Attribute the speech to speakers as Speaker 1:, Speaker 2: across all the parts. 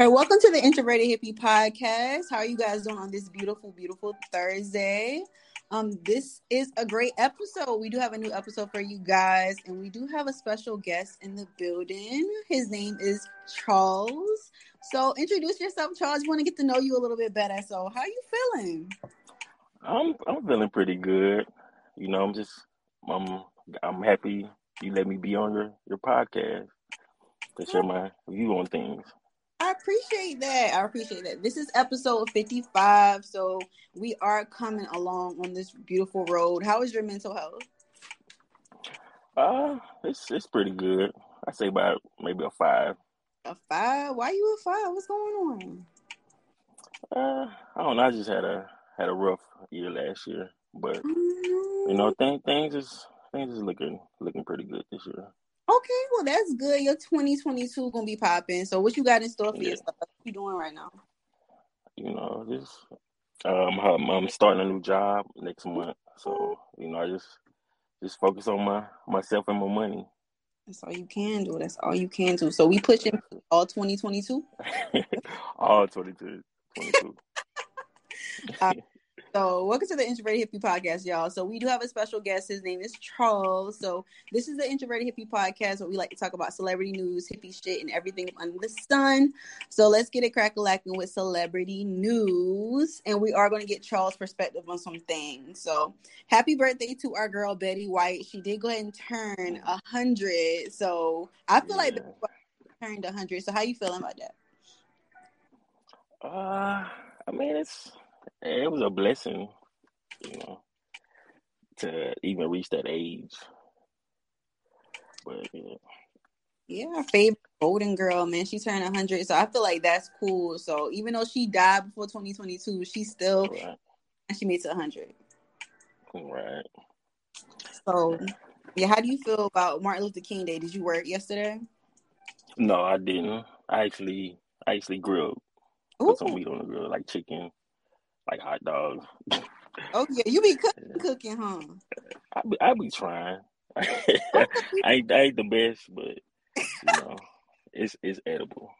Speaker 1: All right, welcome to the Introverted Hippie Podcast. How are you guys doing on this beautiful, beautiful Thursday? Um, this is a great episode. We do have a new episode for you guys, and we do have a special guest in the building. His name is Charles. So introduce yourself, Charles. We want to get to know you a little bit better. So, how are you feeling?
Speaker 2: I'm I'm feeling pretty good. You know, I'm just I'm I'm happy you let me be on your your podcast to share my view on things.
Speaker 1: Appreciate that. I appreciate that. This is episode 55. So we are coming along on this beautiful road. How is your mental health?
Speaker 2: Uh, it's it's pretty good. I say about maybe a five.
Speaker 1: A five? Why you a five? What's going on?
Speaker 2: Uh, I don't know. I just had a had a rough year last year, but you know, things things is things is looking looking pretty good this year.
Speaker 1: Okay, well that's good. Your 2022 gonna be popping. So what you got in store for yeah. yourself? What you doing right now?
Speaker 2: You know, just um, I'm, I'm starting a new job next month. So you know, I just just focus on my myself and my money.
Speaker 1: That's all you can do. That's all you can do. So we pushing all 2022.
Speaker 2: all 2022. 22.
Speaker 1: uh, so, welcome to the Introverted Hippie Podcast, y'all. So, we do have a special guest. His name is Charles. So, this is the Introverted Hippie Podcast where we like to talk about celebrity news, hippie shit, and everything under the sun. So, let's get it crackalacking with celebrity news. And we are going to get Charles' perspective on some things. So, happy birthday to our girl, Betty White. She did go ahead and turn 100. So, I feel yeah. like Betty White turned 100. So, how you feeling about that?
Speaker 2: Uh, I mean, it's it was a blessing, you know, to even reach that age. But yeah.
Speaker 1: Yeah, favorite golden girl, man. She turned 100. So I feel like that's cool. So even though she died before 2022, she still, right. she made it 100.
Speaker 2: Right.
Speaker 1: So, yeah, how do you feel about Martin Luther King Day? Did you work yesterday?
Speaker 2: No, I didn't. I actually, I actually grilled. Put some meat on the grill, like chicken like hot dogs.
Speaker 1: Oh yeah, you be cooking, cooking, huh?
Speaker 2: I be, I be trying. I ain't, I ain't the best, but you know, it's it's edible.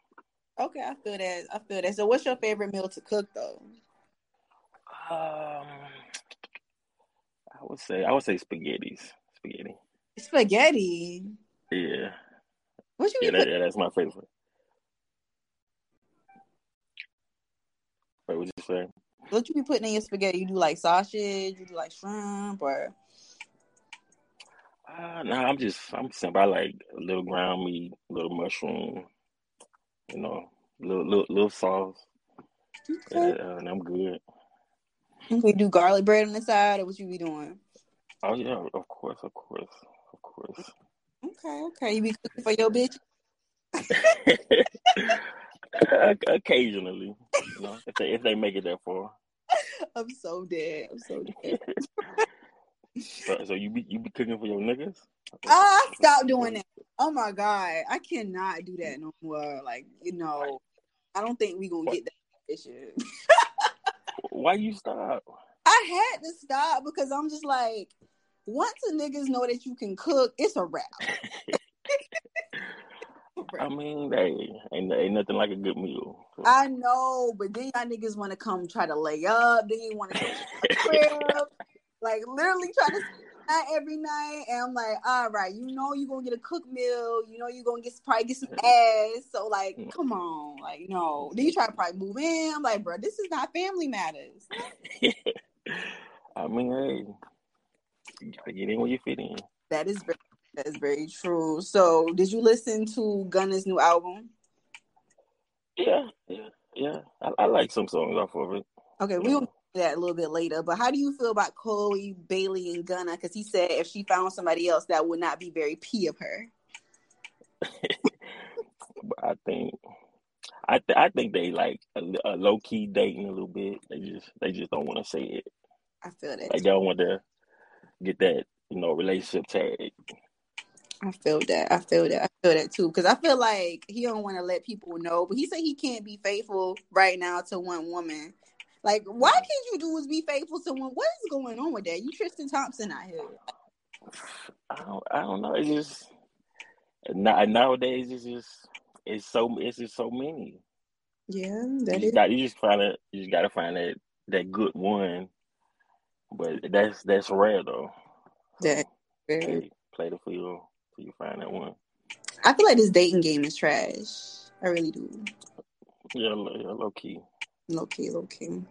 Speaker 1: Okay, I feel that. I feel that. So, what's your favorite meal to cook, though?
Speaker 2: Um, I would say I would say spaghettis. Spaghetti.
Speaker 1: Spaghetti.
Speaker 2: Yeah.
Speaker 1: What you?
Speaker 2: Yeah, that, yeah, that's my favorite. Wait, what you say?
Speaker 1: What you be putting in your spaghetti? You do like sausage? You do like shrimp or?
Speaker 2: Uh, no, I'm just I'm simple. I like a little ground meat, a little mushroom, you know, little little, little sauce, okay. uh, and I'm good.
Speaker 1: We do garlic bread on the side, or what you be doing?
Speaker 2: Oh yeah, of course, of course, of course.
Speaker 1: Okay, okay. You be cooking for your bitch.
Speaker 2: Occasionally, you know, if they if they make it that far.
Speaker 1: I'm so dead. I'm so dead.
Speaker 2: so, so, you be you be cooking for your niggas?
Speaker 1: Ah, uh, stop doing that. Oh my god, I cannot do that no more. Like you know, I don't think we gonna what? get that issue.
Speaker 2: Why you stop?
Speaker 1: I had to stop because I'm just like, once the niggas know that you can cook, it's a wrap.
Speaker 2: I mean, hey, ain't, ain't nothing like a good meal.
Speaker 1: So. I know, but then y'all niggas want to come try to lay up. Then you want to crib, like literally try to night every night. And I'm like, all right, you know you're gonna get a cook meal. You know you're gonna get probably get some ass. So like, mm. come on, like no. Then you try to probably move in. I'm like, bro, this is not family matters.
Speaker 2: I mean, hey, you gotta get in where you fit in.
Speaker 1: That is very that is very true. So, did you listen to Gunna's new album?
Speaker 2: Yeah, yeah, yeah. I, I like some songs off of it.
Speaker 1: Okay, we'll get that a little bit later. But how do you feel about Chloe Bailey and Gunna? Because he said if she found somebody else, that would not be very p of her.
Speaker 2: but I think, I th- I think they like a, a low key dating a little bit. They just they just don't want to say it.
Speaker 1: I feel that.
Speaker 2: Like they don't want to get that you know relationship tag.
Speaker 1: I feel that. I feel that. I feel that too. Because I feel like he don't want to let people know, but he said he can't be faithful right now to one woman. Like, why mm. can't you do is be faithful to one? What is going on with that? You Tristan Thompson out here.
Speaker 2: I don't. I don't know. It's just nowadays. It's just. It's so. It's just so many.
Speaker 1: Yeah,
Speaker 2: You
Speaker 1: that
Speaker 2: just
Speaker 1: is
Speaker 2: got you just find it. You just got to find that that good one. But that's that's rare though.
Speaker 1: that.
Speaker 2: Play play the field you find that one.
Speaker 1: I feel like this dating game is trash. I really do.
Speaker 2: Yeah, low, yeah, low key.
Speaker 1: Low key, low key.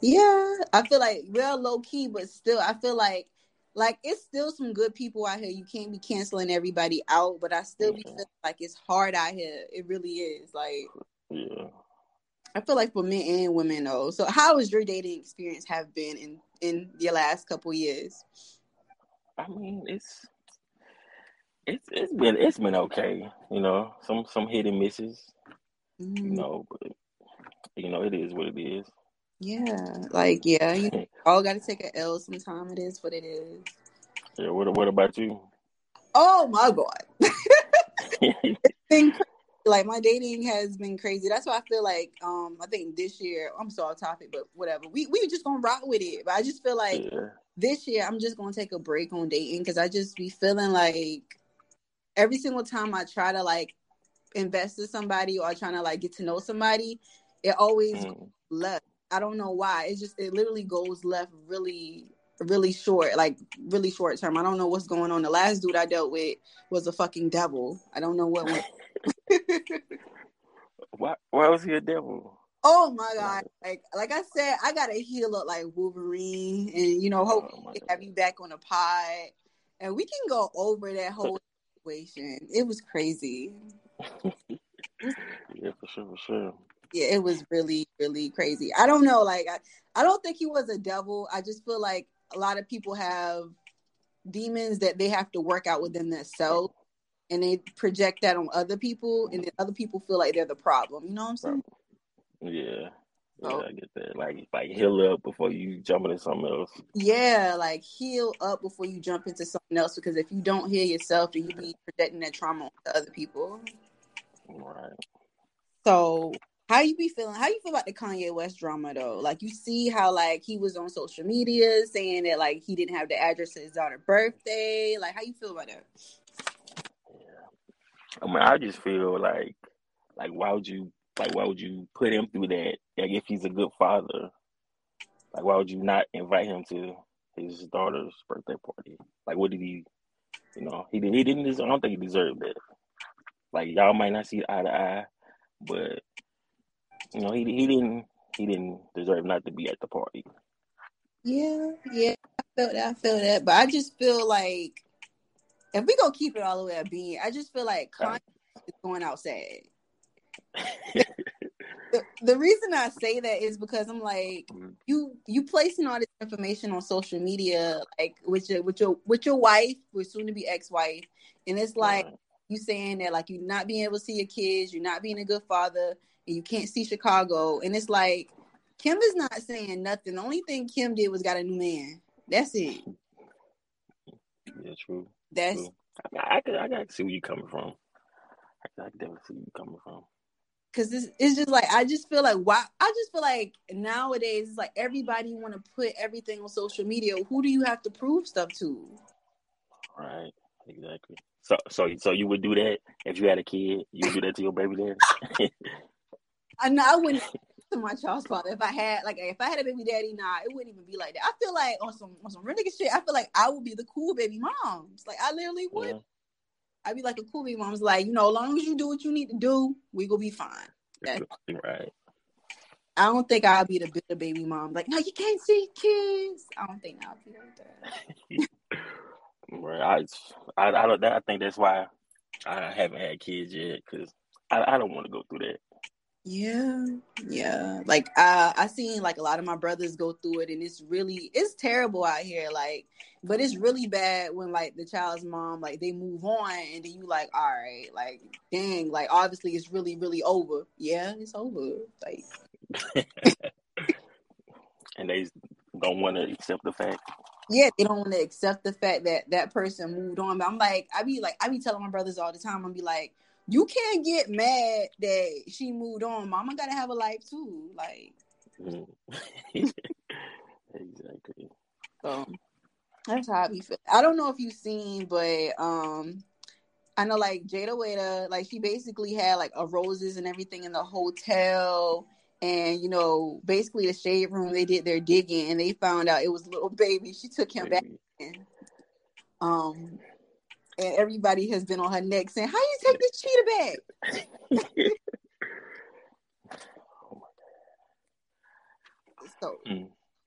Speaker 1: Yeah, I feel like we're low key, but still, I feel like like it's still some good people out here. You can't be canceling everybody out, but I still be
Speaker 2: Yeah.
Speaker 1: feeling like it's hard out here. It really is. Like
Speaker 2: Yeah.
Speaker 1: I feel like for men and women though. So how has your dating experience have been in in your last couple years?
Speaker 2: I mean, it's it's it's been it's been okay. You know, some some hit and misses. You
Speaker 1: Mm,
Speaker 2: know, but you know it is what it is.
Speaker 1: yeah, like yeah, you all got to take an L sometime. It is what it is.
Speaker 2: yeah. What what about you?
Speaker 1: Oh my god. It's been crazy. like my dating has been crazy. That's why I feel like um I think this year I'm so off topic, but whatever. We we just gonna rock with it. But I just feel like
Speaker 2: yeah.
Speaker 1: this year I'm just gonna take a break on dating because I just be feeling like every single time I try to like invest in somebody or trying to like get to know somebody, it always
Speaker 2: Mm.
Speaker 1: left. I don't know why. It just it literally goes left really really short, like really short term. I don't know what's going on. The last dude I dealt with was a fucking devil. I don't know what went.
Speaker 2: Why why was he a devil?
Speaker 1: oh my god! Like like I said, I gotta heal up like Wolverine, and you know, hope
Speaker 2: Oh
Speaker 1: have you back on the pod, and we can go over that whole situation. It was crazy.
Speaker 2: Yeah, for sure, for sure.
Speaker 1: Yeah, it was really, really crazy. I don't know. Like, I, I don't think he was a devil. I just feel like a lot of people have demons that they have to work out within themselves and they project that on other people and then other people feel like they're the problem. You know what I'm saying?
Speaker 2: Yeah. Yeah,
Speaker 1: Oh.
Speaker 2: I get that. Like like heal up before you jump into something else.
Speaker 1: Yeah, like heal up before you jump into something else because if you don't heal yourself, then you be projecting that trauma onto other people.
Speaker 2: Right.
Speaker 1: So how you be feeling? How you feel about the Kanye West drama though? Like you see how like he was on social media saying that like he didn't have the address to his daughter's birthday. Like how you feel about that?
Speaker 2: Yeah. I mean, I just feel like, like, why would you, like, why would you put him through that? Like, if he's a good father, like, why would you not invite him to his daughter's birthday party? Like, what did he, you know, he did, he didn't. Deserve, I don't think he deserved that. Like, y'all might not see eye to eye, but you know, he he didn't he didn't deserve not to be at the party.
Speaker 1: Yeah, yeah, I feel that. I feel that, but I just feel like if we gonna keep it all the way at being, I just feel like Kanye is going outside. The, the reason I say that is because I'm like you you placing all this information on social media like with your with your with your wife, with soon to be ex wife, and it's like
Speaker 2: Right.
Speaker 1: you saying that like you're not being able to see your kids, you're not being a good father, and you can't see Chicago, and it's like Kim is not saying nothing. The only thing Kim did was got a new man. That's it.
Speaker 2: yeah, true.
Speaker 1: That's
Speaker 2: true. I, I, can I can see where you're coming from. I, I can definitely see where you coming from.
Speaker 1: Because it's, it's just like I just feel like why I just feel like nowadays it's like everybody want to put everything on social media. Who do you have to prove stuff to?
Speaker 2: Right. Exactly. So so so you would do that if you had a kid? You would do that to your baby daddy?
Speaker 1: I know I wouldn't to my child's father if I had like if I had a baby daddy. Nah, it wouldn't even be like that. I feel like on some on some real nigga shit. I feel like I would be the cool baby moms. Like I literally would.
Speaker 2: yeah.
Speaker 1: I'd be like a cool baby mom's. Like you know, as long as you do what you need to do, we gonna be fine. That-
Speaker 2: Right.
Speaker 1: I don't think I'll be the bitter baby mom. Like no, you can't see kids. I don't think I'll be like that.
Speaker 2: Right. I, I, I don't. I think that's why I haven't had kids yet because I, I don't want to go through that.
Speaker 1: Yeah, yeah. Like uh, I seen like a lot of my brothers go through it, and it's really it's terrible out here. Like, but it's really bad when like the child's mom like they move on, and then you like, all right, like dang, like obviously it's really really over. Yeah, it's over. Like
Speaker 2: and they don't want to accept the fact.
Speaker 1: yeah, they don't want to accept the fact that that person moved on. But I'm like, I be like, I be telling my brothers all the time. I'm be like, you can't get mad that she moved on. Mama gotta have a life too. Like.
Speaker 2: Mm. exactly.
Speaker 1: So that's how I be feeling. I don't know if you've seen, but um, I know like Jayda Wayda, like she basically had like a roses and everything in the hotel. And you know, basically the shade room, they did their digging and they found out it was little baby. She took him back in. Um and everybody has been on her neck saying, How you take this cheetah back? so mm.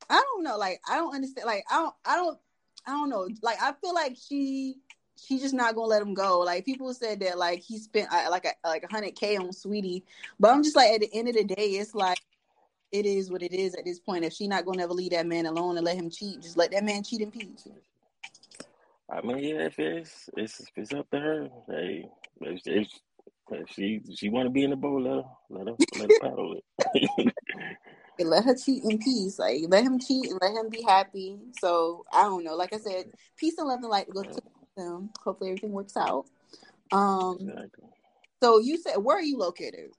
Speaker 1: I don't know. Like I don't understand. Like I don't I don't I don't know. Like I feel like she she's just not gonna let him go. Like people said that like he spent uh, like a like a hundred k on Sweetie, but I'm just like at the end of the day, it's like it is what it is at this point. If she not gonna ever leave that man alone and let him cheat, just let that man cheat in peace.
Speaker 2: I mean, yeah, if it's it's it's up to her. Hey, if, if, if she she want to be in the boat, let her let her, let her paddle it.
Speaker 1: let her cheat in peace. Like let him cheat and let him be happy. So I don't know. Like I said, peace and love and light go to them. Hopefully everything works out. Um. Exactly. So you said where are you located?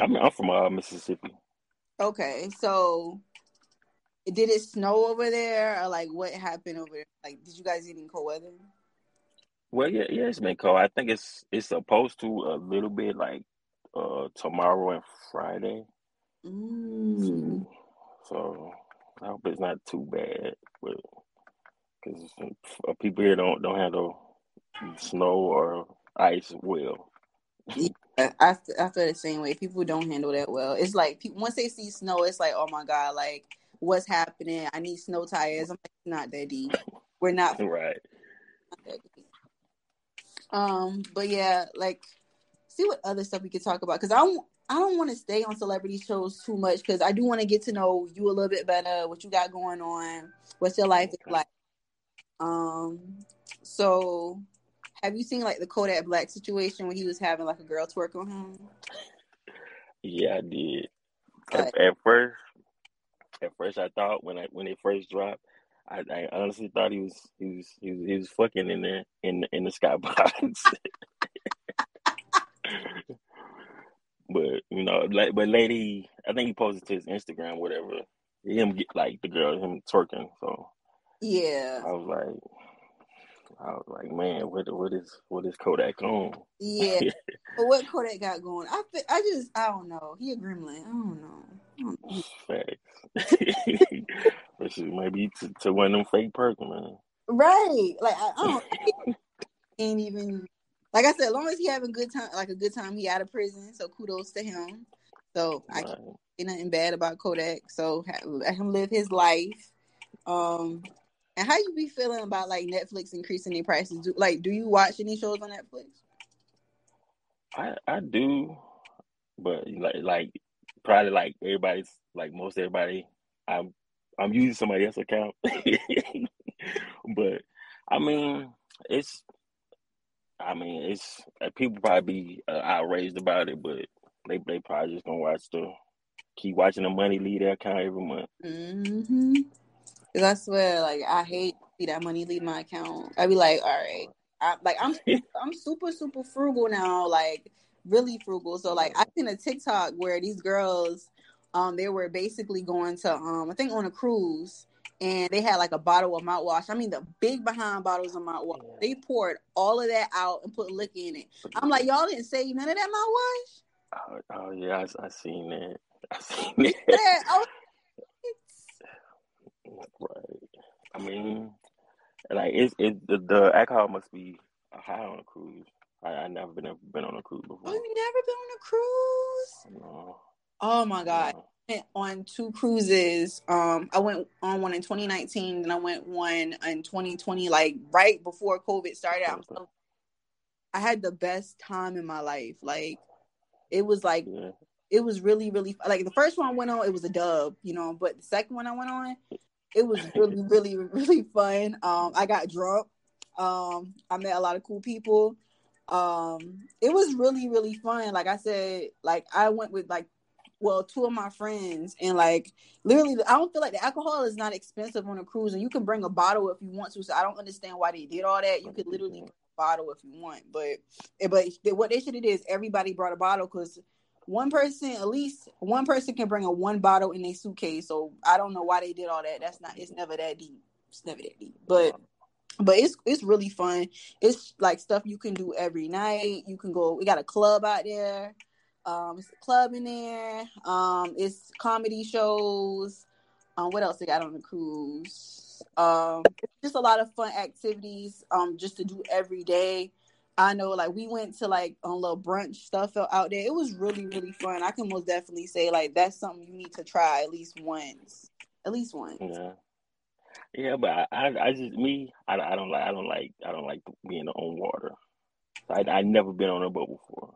Speaker 2: I'm I'm from uh, Mississippi.
Speaker 1: Okay, so did it snow over there, or like what happened over there? Like, did you guys get in cold weather?
Speaker 2: Well, yeah, yeah, it's been cold. I think it's it's supposed to a little bit like uh tomorrow and Friday. Mm. So I hope it's not too bad, but because uh, people here don't don't handle snow or ice well.
Speaker 1: yeah, I I feel the same way. People don't handle that well. It's like people, once they see snow, it's like, oh my god, like what's happening? I need snow tires. I'm like, not that deep. We're not
Speaker 2: right.
Speaker 1: Not um, but yeah, like see what other stuff we could talk about because I don't I don't want to stay on celebrity shows too much because I do want to get to know you a little bit better, what you got going on, what's your life okay. like. Um, so have you seen like the Kodak Black situation when he was having like a girl twerk on him?
Speaker 2: Yeah, I did. At, at, first, at first I thought when I when it first dropped, I, I honestly thought he was he was he was, he was fucking in there in in the skybox. But you know, like, but lady, I think he posted to his Instagram, whatever. Him get like the girl, him twerking. So
Speaker 1: yeah,
Speaker 2: I was like, I was like, man, what what is what is Kodak on?
Speaker 1: Yeah, but what Kodak got going? I I just I don't know. He a gremlin. I don't know. I don't know.
Speaker 2: Facts. but she maybe to, to one of them fake person, man.
Speaker 1: Right. Like I, I don't ain't even like I said, as long as he having good time, like a good time, he out of prison. So kudos to him. So right. I can't say nothing bad about Kodak. So let him live his life. Um, and how you be feeling about like Netflix increasing their prices? Do, like, do you watch any shows on Netflix?
Speaker 2: I I do, but like like probably like everybody's like most everybody. I'm I'm using somebody else's account, but I mean it's I mean, it's uh, people probably be uh, outraged about it, but they they probably just gonna watch the keep watching the money leave their account every month.
Speaker 1: Mm-hmm. Cause I swear, like I hate see that money leave my account. I'd be like, all right, I, like I'm I'm super super frugal now, like really frugal. So like I seen a TikTok where these girls, um, they were basically going to um I think on a cruise and they had like a bottle of mouthwash. I mean, the big behind bottles of mouthwash. They poured all of that out and put liquor in it. I'm like, y'all didn't save none of that mouthwash.
Speaker 2: Oh, oh yeah, I, I seen that. I seen that. Yeah, oh, right. I mean, like it's it the, the alcohol must be high on a cruise. I I never been been on a cruise before. Oh,
Speaker 1: you never been on a cruise? No. Oh my god. No on two cruises. Um, I went on one in 2019, and I went one in 2020, like right before COVID started. I, I had the best time in my life. Like it was like yeah. it was really really like the first one I went on, it was a dub, you know, but the second one I went on, it was really really really fun. Um, I got drunk. Um, I met a lot of cool people. Um, it was really really fun. Like I said, like I went with like well, two of my friends, and like literally, I don't feel like the alcohol is not expensive on a cruise, and you can bring a bottle if you want to. So I don't understand why they did all that. You could literally bring a bottle if you want, but eh, but what they should have did is everybody brought a bottle because one person, at least one person, can bring a one bottle in their suitcase. So I don't know why they did all that. That's not. It's never that deep. It's never that deep. But but it's it's really fun. It's like stuff you can do every night. You can go. We got a club out there. Um, it's a club in there. Um, it's comedy shows. Um, what else they got on the cruise? Um, just a lot of fun activities. Um, just to do every day. I know, like we went to like a little brunch stuff out there. It was really really fun. I can most definitely say like that's something you need to try at least once. At least once.
Speaker 2: Yeah. Yeah, but I, I, I just me, I, I don't like, I don't like, I don't like being on water. I, I never been on a boat before,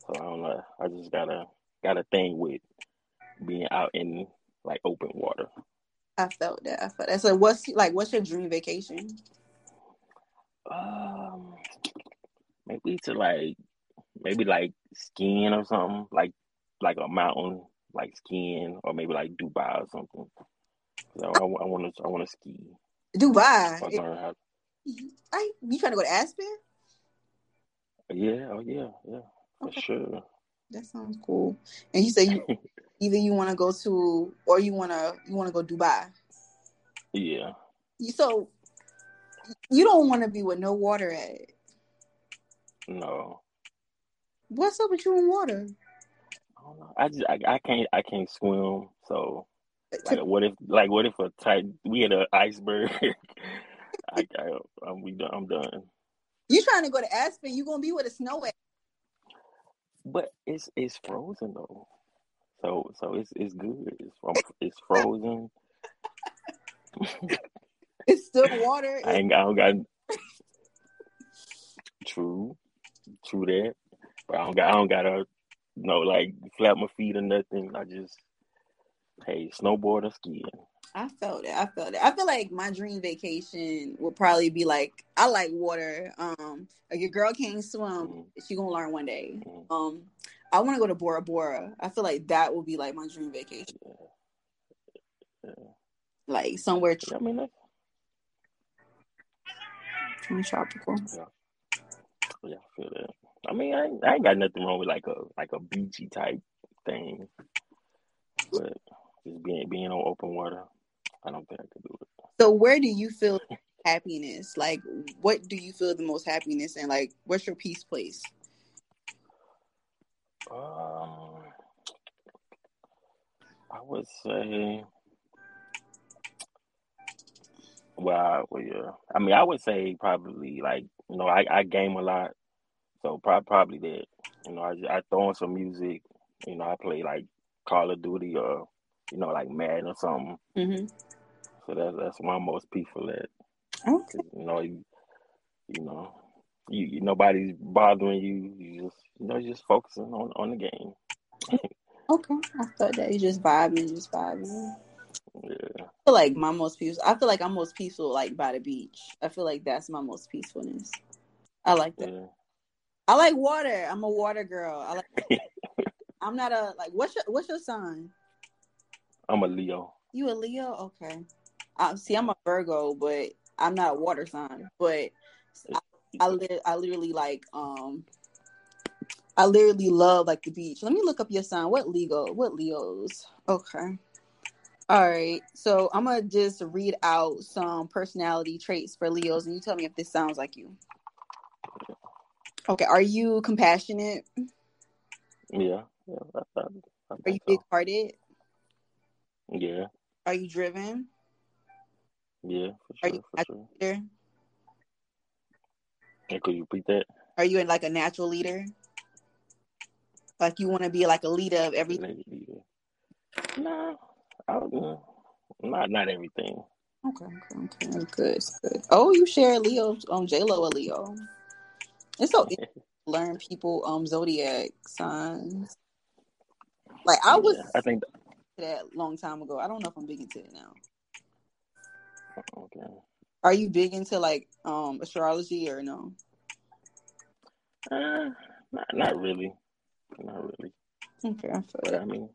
Speaker 2: so I don't know. I just got a got a thing with being out in like open water.
Speaker 1: I felt that. I felt that. So, what's like, what's your dream vacation?
Speaker 2: Um, maybe to like, maybe like skiing or something, like like a mountain, like skiing, or maybe like Dubai or something. So I, I want to I want to ski.
Speaker 1: Dubai.
Speaker 2: I learn how.
Speaker 1: I, you trying to go to Aspen?
Speaker 2: Yeah. Oh yeah. Yeah. For
Speaker 1: Okay.
Speaker 2: sure.
Speaker 1: That sounds cool. And you say you either you want to go to or you want to you want to go Dubai.
Speaker 2: Yeah.
Speaker 1: You so you don't want to be with no water at.
Speaker 2: No.
Speaker 1: What's up with you in water?
Speaker 2: I don't know. I just I, I can't I can't swim. So like what if like what if a tight we had an iceberg? I, I I'm we done, I'm done.
Speaker 1: You trying to go to Aspen? You gonna be with a snow at?
Speaker 2: But it's it's frozen though. So so it's it's good. It's from it's frozen.
Speaker 1: It's still water.
Speaker 2: I ain't I don't got true, true that. But I don't got I don't gotta no like flap my feet or nothing. I just hey snowboard or skiing.
Speaker 1: I felt it. I felt it. I feel like my dream vacation would probably be like I like water. Um, like your girl can't swim,
Speaker 2: Mhm.
Speaker 1: she gonna learn one day.
Speaker 2: Mhm.
Speaker 1: Um, I want to go to Bora Bora. I feel like that would be like my dream vacation,
Speaker 2: Yeah.
Speaker 1: like somewhere
Speaker 2: I mean
Speaker 1: tr- tropical.
Speaker 2: Yeah, I feel that. I mean, I, I ain't got nothing wrong with like a like a beachy type thing, but just being being on open water, I don't think I could do it.
Speaker 1: So, where do you feel happiness? Like, what do you feel the most happiness and Like, what's your peace place?
Speaker 2: Um, I would say, well, well, yeah. I mean, I would say probably like you know, I, I game a lot, so prob- probably that. You know, I I throw in some music. You know, I play like Call of Duty or you know, like Madden or something.
Speaker 1: Mm-hmm.
Speaker 2: So that's that's where I'm most peaceful at.
Speaker 1: Okay.
Speaker 2: you know, you, you know, you, you nobody's bothering you. You just you know, just focusing on on the game.
Speaker 1: Okay. I thought that you just vibing, just vibing.
Speaker 2: Yeah.
Speaker 1: I feel like my most peaceful. I feel like I'm most peaceful like by the beach. I feel like that's my most peacefulness. I like that.
Speaker 2: Yeah.
Speaker 1: I like water. I'm a water girl. I like. I'm not a like. What's your What's your sign?
Speaker 2: I'm a Leo.
Speaker 1: You a Leo? Okay. Uh, see, I'm a Virgo, but I'm not a water sign. But I, I, li- I literally like um. I literally love like the beach. Let me look up your sign. What Leo? What Leos? Okay. All right. So I'm gonna just read out some personality traits for Leos, and you tell me if this sounds like you. Okay. Are you compassionate?
Speaker 2: Yeah. Yeah. I, I, I
Speaker 1: Are you
Speaker 2: so.
Speaker 1: big hearted?
Speaker 2: Yeah.
Speaker 1: Are you driven?
Speaker 2: Yeah. For
Speaker 1: Are
Speaker 2: sure.
Speaker 1: you
Speaker 2: For sure. And could you repeat that?
Speaker 1: Are you in like a natural leader? Like you want to be like a leader of everything?
Speaker 2: Leader. Nah. I don't know. Not not everything.
Speaker 1: Okay, okay, okay. Good. Good. Oh, you share Leo, um, J Lo a Leo. It's so easy to learn people um zodiac signs. Like I was
Speaker 2: Yeah, I think.
Speaker 1: That long time ago. I don't know if I'm big into it now.
Speaker 2: Okay.
Speaker 1: Are you big into like um astrology or no?
Speaker 2: Uh, not not really. Not really.
Speaker 1: Okay, I feel
Speaker 2: But. I mean,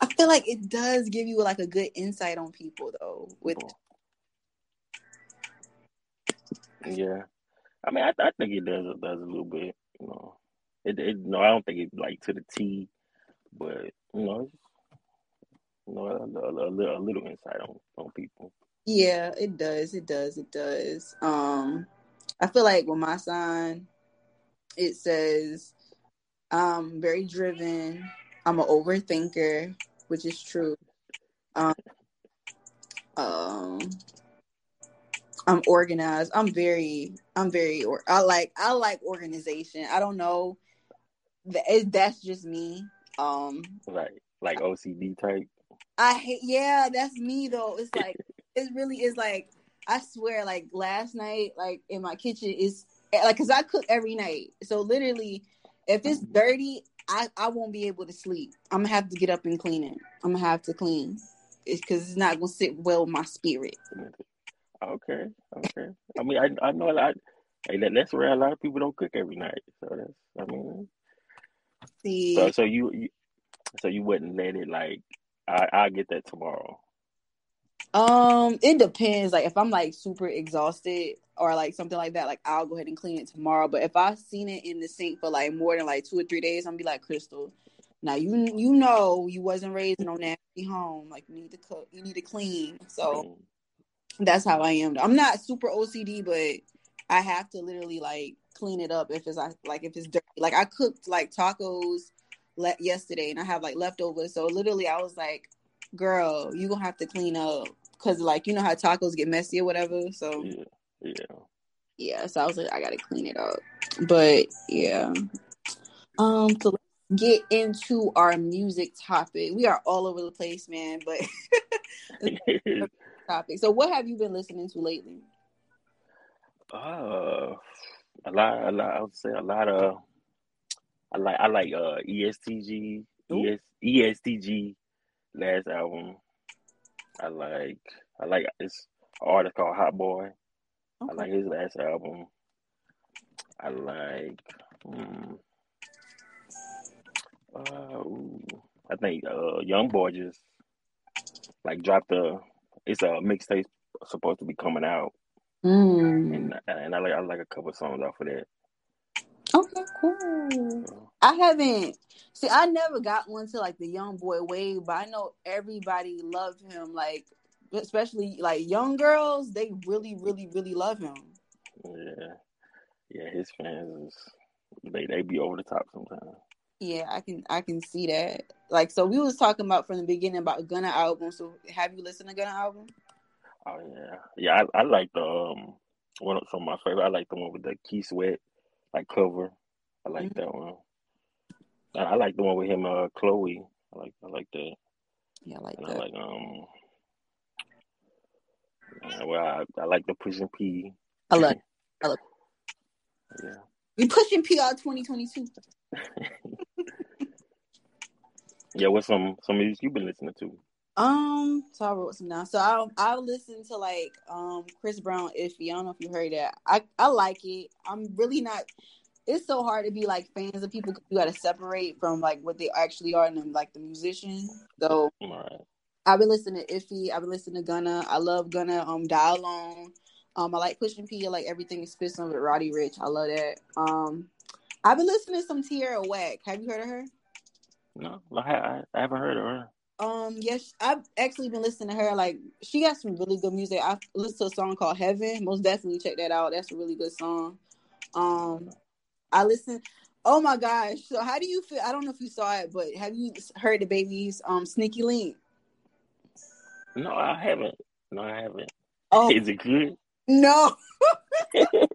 Speaker 1: I feel like it does give you like a good insight on people though. With
Speaker 2: yeah. I mean, I, I think it does it does a little bit. You know, it, it no, I don't think it like to the T, but you know, you know, a, a, a, little, a little insight on on people.
Speaker 1: Yeah, it does. It does. It does. Um, I feel like with my sign, it says I'm very driven. I'm an overthinker, which is true. Um, um, I'm organized. I'm very, I'm very, or I like, I like organization. I don't know, that that's just me. Um,
Speaker 2: like like OCD type.
Speaker 1: I hate, yeah, that's me though. It's like, it really is like, I swear, like last night, like in my kitchen is eh, like, cause I cook every night. So literally, if it's dirty, I, I won't be able to sleep. I'm gonna have to get up and clean it. I'm gonna have to clean it because it's not gonna sit well with my spirit.
Speaker 2: Okay, okay. I mean, I I know a lot. Hey, that, that's where a lot of people don't cook every night. So that's, I mean,
Speaker 1: See,
Speaker 2: so so you, you so you wouldn't let it like I I'll get that tomorrow.
Speaker 1: Um, it depends. Like if I'm like super exhausted or like something like that, like I'll go ahead and clean it tomorrow. But if I've seen it in the sink for like more than like two or three days, I'm gonna be like Crystal. Now you you know you wasn't raised in no nasty home. Like you need to cook, you need to clean. So that's how I am. I'm not super OCD, but I have to literally like clean it up if it's like if it's dirty. Like I cooked like tacos le- yesterday, and I have like leftovers. So literally, I was like, "Girl, you gonna have to clean up." Cause like you know how tacos get messy or whatever. So
Speaker 2: Yeah, yeah.
Speaker 1: yeah, so I was like, I gotta clean it up. But yeah. Um so let's get into our music topic. We are all over the place, man, but topic. So what have you been listening to lately?
Speaker 2: uh, a lot, a lot. I would say a lot of. I like I like uh EST
Speaker 1: Gee
Speaker 2: ES EST Gee last album. I like I like this artist called Hotboii. I like his last album. I like um, uh, ooh, I think uh Young Boy just like dropped a it's a mixtape supposed to be coming out
Speaker 1: Mm.
Speaker 2: and and I like I like a couple songs off of that.
Speaker 1: Okay, cool. I haven't see I never got one to like the young boy wave, but I know everybody loved him, like especially like young girls, they really, really, really love him.
Speaker 2: Yeah. Yeah, his fans they they be over the top sometimes.
Speaker 1: Yeah, I can I can see that. Like so we was talking about from the beginning about Gunna album. So have you listened to Gunna album?
Speaker 2: Oh yeah. Yeah, I, I like the um one of some of my favorite I like the one with the Key Sweat like cover. I like
Speaker 1: Mm-hmm.
Speaker 2: that one. And I like the one with him uh Chloe. I like I like that.
Speaker 1: Yeah, I like
Speaker 2: And I
Speaker 1: that.
Speaker 2: like um yeah, well I, I like the pushing P.
Speaker 1: I love I love
Speaker 2: Yeah.
Speaker 1: we pushing PR twenty twenty two.
Speaker 2: Yeah, what's some some music you've been listening to?
Speaker 1: Um, so I wrote some down. So I I listen to like um Chris Brown Iffy. I don't know if you heard that. I I like it. I'm really not. It's so hard to be like fans of people. You got to separate from like what they actually are and then, like the musician. So
Speaker 2: right.
Speaker 1: I've been listening to Iffy. I've been listening to Gunna. I love Gunna. Um, Die Alone. Um, I like Pushing P. I like everything he spits on with Roddy Ricch. I love that. Um, I've been listening to some Tierra Whack. Have you heard of her?
Speaker 2: No, I, I, I haven't heard of her.
Speaker 1: Um, yes, I've actually been listening to her. Like, she got some really good music. I listened to a song called Heaven. Most definitely check that out. That's a really good song. Um, I listen. Oh my gosh! So, how do you feel? I don't know if you saw it, but have you heard the baby's um Sneaky Link?
Speaker 2: No, I haven't. No, I haven't.
Speaker 1: Oh
Speaker 2: Is it good?
Speaker 1: no!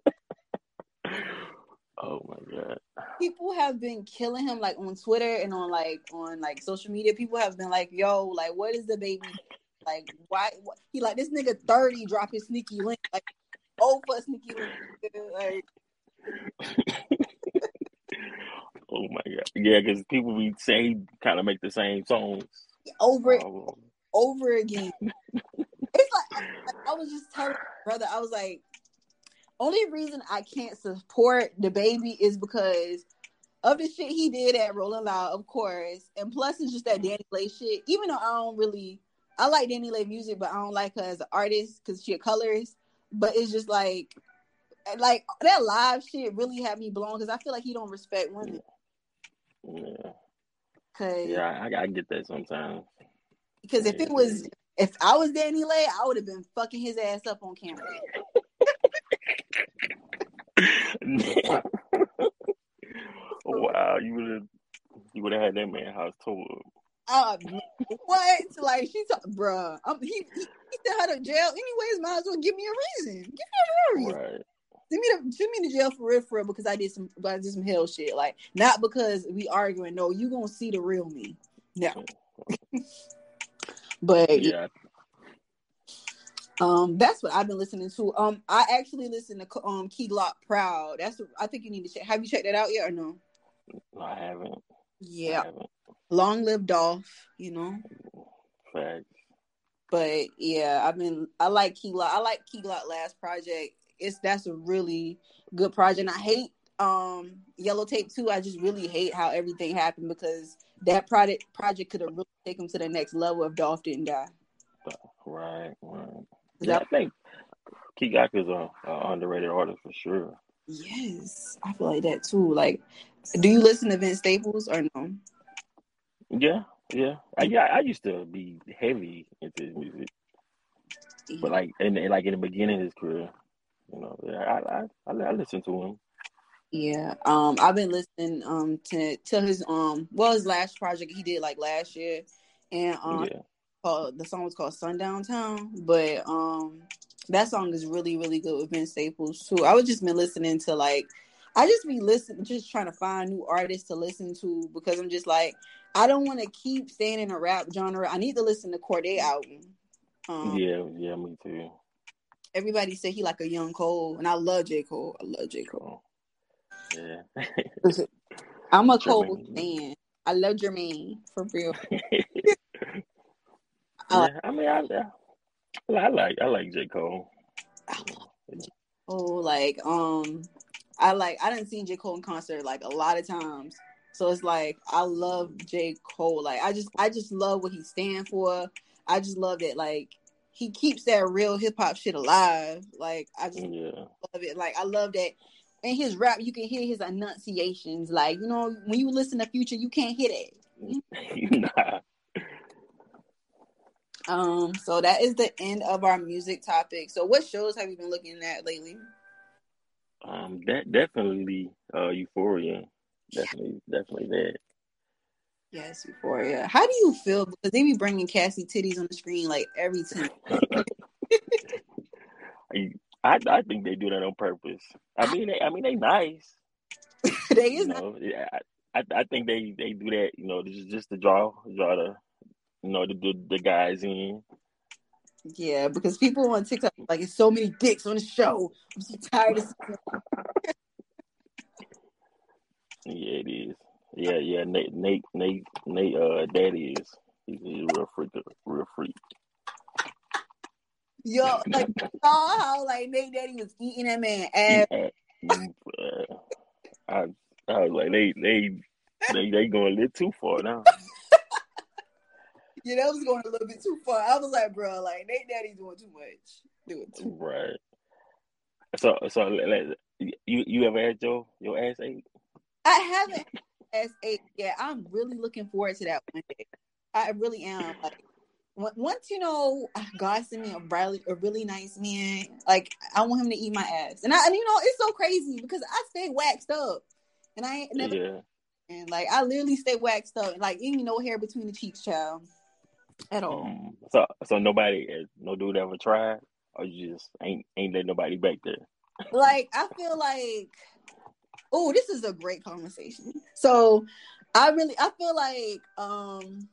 Speaker 2: Oh my god.
Speaker 1: People have been killing him like on Twitter and on like on like social media. People have been like, "Yo, like, what is the baby like? Why what? he like this nigga thirty drop his Sneaky Link like oh for Sneaky Link like."
Speaker 2: Oh my god. Yeah, because people be saying kind of make the same songs.
Speaker 1: over
Speaker 2: Um,
Speaker 1: over again. it's like I, I was just telling my brother, I was like, only reason I can't support the baby is because of the shit he did at Rolling Loud, of course, and plus it's just that DaniLeigh shit. Even though I don't really, I like DaniLeigh music, but I don't like her as an artist because she a colorist. But it's just like, like that live shit really had me blown because I feel like he don't respect women.
Speaker 2: yeah,
Speaker 1: Cause
Speaker 2: yeah, I, I get that sometimes.
Speaker 1: Because if it was If I was DaniLeigh, I would have been fucking his ass up on camera.
Speaker 2: wow, you would have you would have had that man house tour.
Speaker 1: Uh, what? Like she talk, bruh. Um, he, he he sent her to jail anyways. Might as well give me a reason. Give me a reason.
Speaker 2: Right.
Speaker 1: Send me to send me to jail for real, for real, because I did some I did some hell shit. Like not because we arguing. No, you gonna see the real me. No. but
Speaker 2: Yeah.
Speaker 1: um, that's what I've been listening to. Um, I actually listen to um Key Glock Proud. That's what I think you need to check. Have you checked that out yet or no?
Speaker 2: No, I haven't. I
Speaker 1: Yeah,
Speaker 2: haven't.
Speaker 1: long live Dolph. You know.
Speaker 2: Facts.
Speaker 1: But yeah, I've been I like Key Glock. I like Key Glock last project. It's that's a really good project. And I hate um Yellow Tape too. I just really hate how everything happened because that project project could have really taken him to the next level if Dolph didn't die.
Speaker 2: Right. Right. Yeah, I think Glock is a, a underrated artist for sure.
Speaker 1: yes, I feel like that too. Like, do you listen to Vince Staples or no?
Speaker 2: Yeah, yeah. I, yeah, I used to be heavy into his music, but like in like in the beginning of his career, you know, I I I, I listened to him.
Speaker 1: Yeah, um, I've been listening um to to his um well his last project he did like last year, and um
Speaker 2: yeah,
Speaker 1: called the song was called Sundown Town, but um that song is really really good with Ben Staples too. I was just been listening to like I just be listening, just trying to find new artists to listen to because I'm just like I don't want to keep staying in a rap genre. I need to listen to Cordae album. Um,
Speaker 2: yeah, yeah. Me too.
Speaker 1: Everybody said he like a young Cole, and I love J Cole. I love J Cole.
Speaker 2: Yeah.
Speaker 1: I'm a Cole fan. I love Jermaine for real.
Speaker 2: yeah, I mean, I, I, I like I like J Cole.
Speaker 1: Oh, like um, I like I didn't see J Cole in concert like a lot of times. So it's like I love J Cole. Like I just I just love what he stand for. I just love that like he keeps that real hip hop shit alive. Like I just
Speaker 2: Yeah,
Speaker 1: love it. Like I love that. In his rap, you can hear his enunciations. Like you know, when you listen to Future, you can't hear that.
Speaker 2: nah.
Speaker 1: Um, so that is the end of our music topic. So what shows have you been looking at lately?
Speaker 2: Um, that definitely uh Euphoria. Definitely, definitely that.
Speaker 1: Yes, Euphoria. How do you feel? Because they be bringing Cassie titties on the screen like every time.
Speaker 2: I, I I think they do that on purpose. I mean, they, I mean, they nice.
Speaker 1: they
Speaker 2: You
Speaker 1: is not.
Speaker 2: know, yeah, I, I think they they do that. You know, just just to draw draw the you know the the, the guys in.
Speaker 1: Yeah, because people on TikTok like it's so many dicks on the show. I'm so tired of seeing
Speaker 2: Yeah, it is. Yeah, yeah. Nate Nate Nate Nate uh daddy is he's a real freak real freak.
Speaker 1: Yo, like saw how like Nate Daddy was eating that man ass.
Speaker 2: I I was like they they they they going a little too far now.
Speaker 1: Yeah, that was going a little bit too far. I was like, bro, like Nate Daddy doing too much. Doing too. much.
Speaker 2: Right. So so like, you you ever had your your ass ate?
Speaker 1: I haven't S eight yet. I'm really looking forward to that one day. I really am. Like once you know God sent me a really a really nice man, like I want him to eat my ass. And I and you know it's so crazy because I stay waxed up, and I ain't never
Speaker 2: Yeah.
Speaker 1: and like I literally stay waxed up, like ain't no hair between the cheeks, child, at all.
Speaker 2: Um, so so nobody uh, no dude ever tried, or you just ain't ain't let nobody back there.
Speaker 1: like I feel like oh, this is a great conversation. So I really I feel like um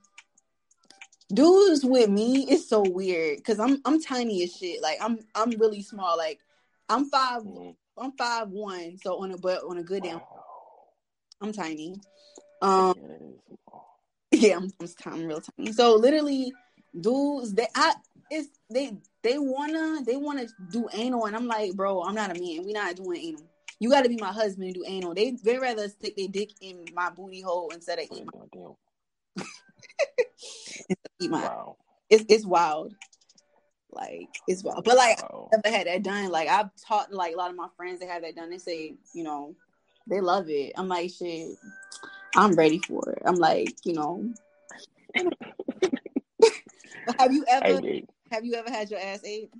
Speaker 1: dudes with me is so weird because I'm I'm tiny as shit. Like I'm I'm really small. Like I'm five
Speaker 2: Mm,
Speaker 1: I'm five one, so on a but on a good day I'm. I'm tiny. Um
Speaker 2: Yeah, that is small.
Speaker 1: yeah, I'm, I'm, I'm real tiny. So literally, dudes, they I it's they they wanna they wanna do anal, and I'm like, bro, I'm not a man. We not doing anal. You got to be my husband and do anal. They they rather stick their dick in my booty hole instead of eat my, eat my.
Speaker 2: Wow.
Speaker 1: It's it's wild. Like it's wild, but like
Speaker 2: Wow.
Speaker 1: I've never had that done. Like I've taught like a lot of my friends that have that done. They say, you know, they love it. I'm like, shit, I'm ready for it. I'm like, you know, have you ever have you ever had your ass ate?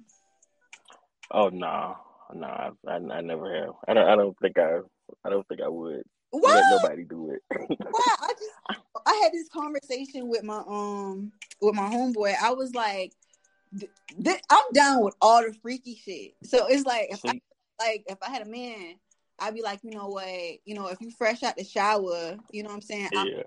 Speaker 2: Oh no, no, I, I, I never have. I don't. I don't think I. I don't think I would
Speaker 1: What?
Speaker 2: let nobody do it.
Speaker 1: Why? I just I had this conversation with my um with my homeboy. I was like, th- th- I'm down with all the freaky shit. So it's like if I, like if I had a man, I'd be like, you know what, you know, if you fresh out the shower, you know what I'm saying, I,
Speaker 2: yeah,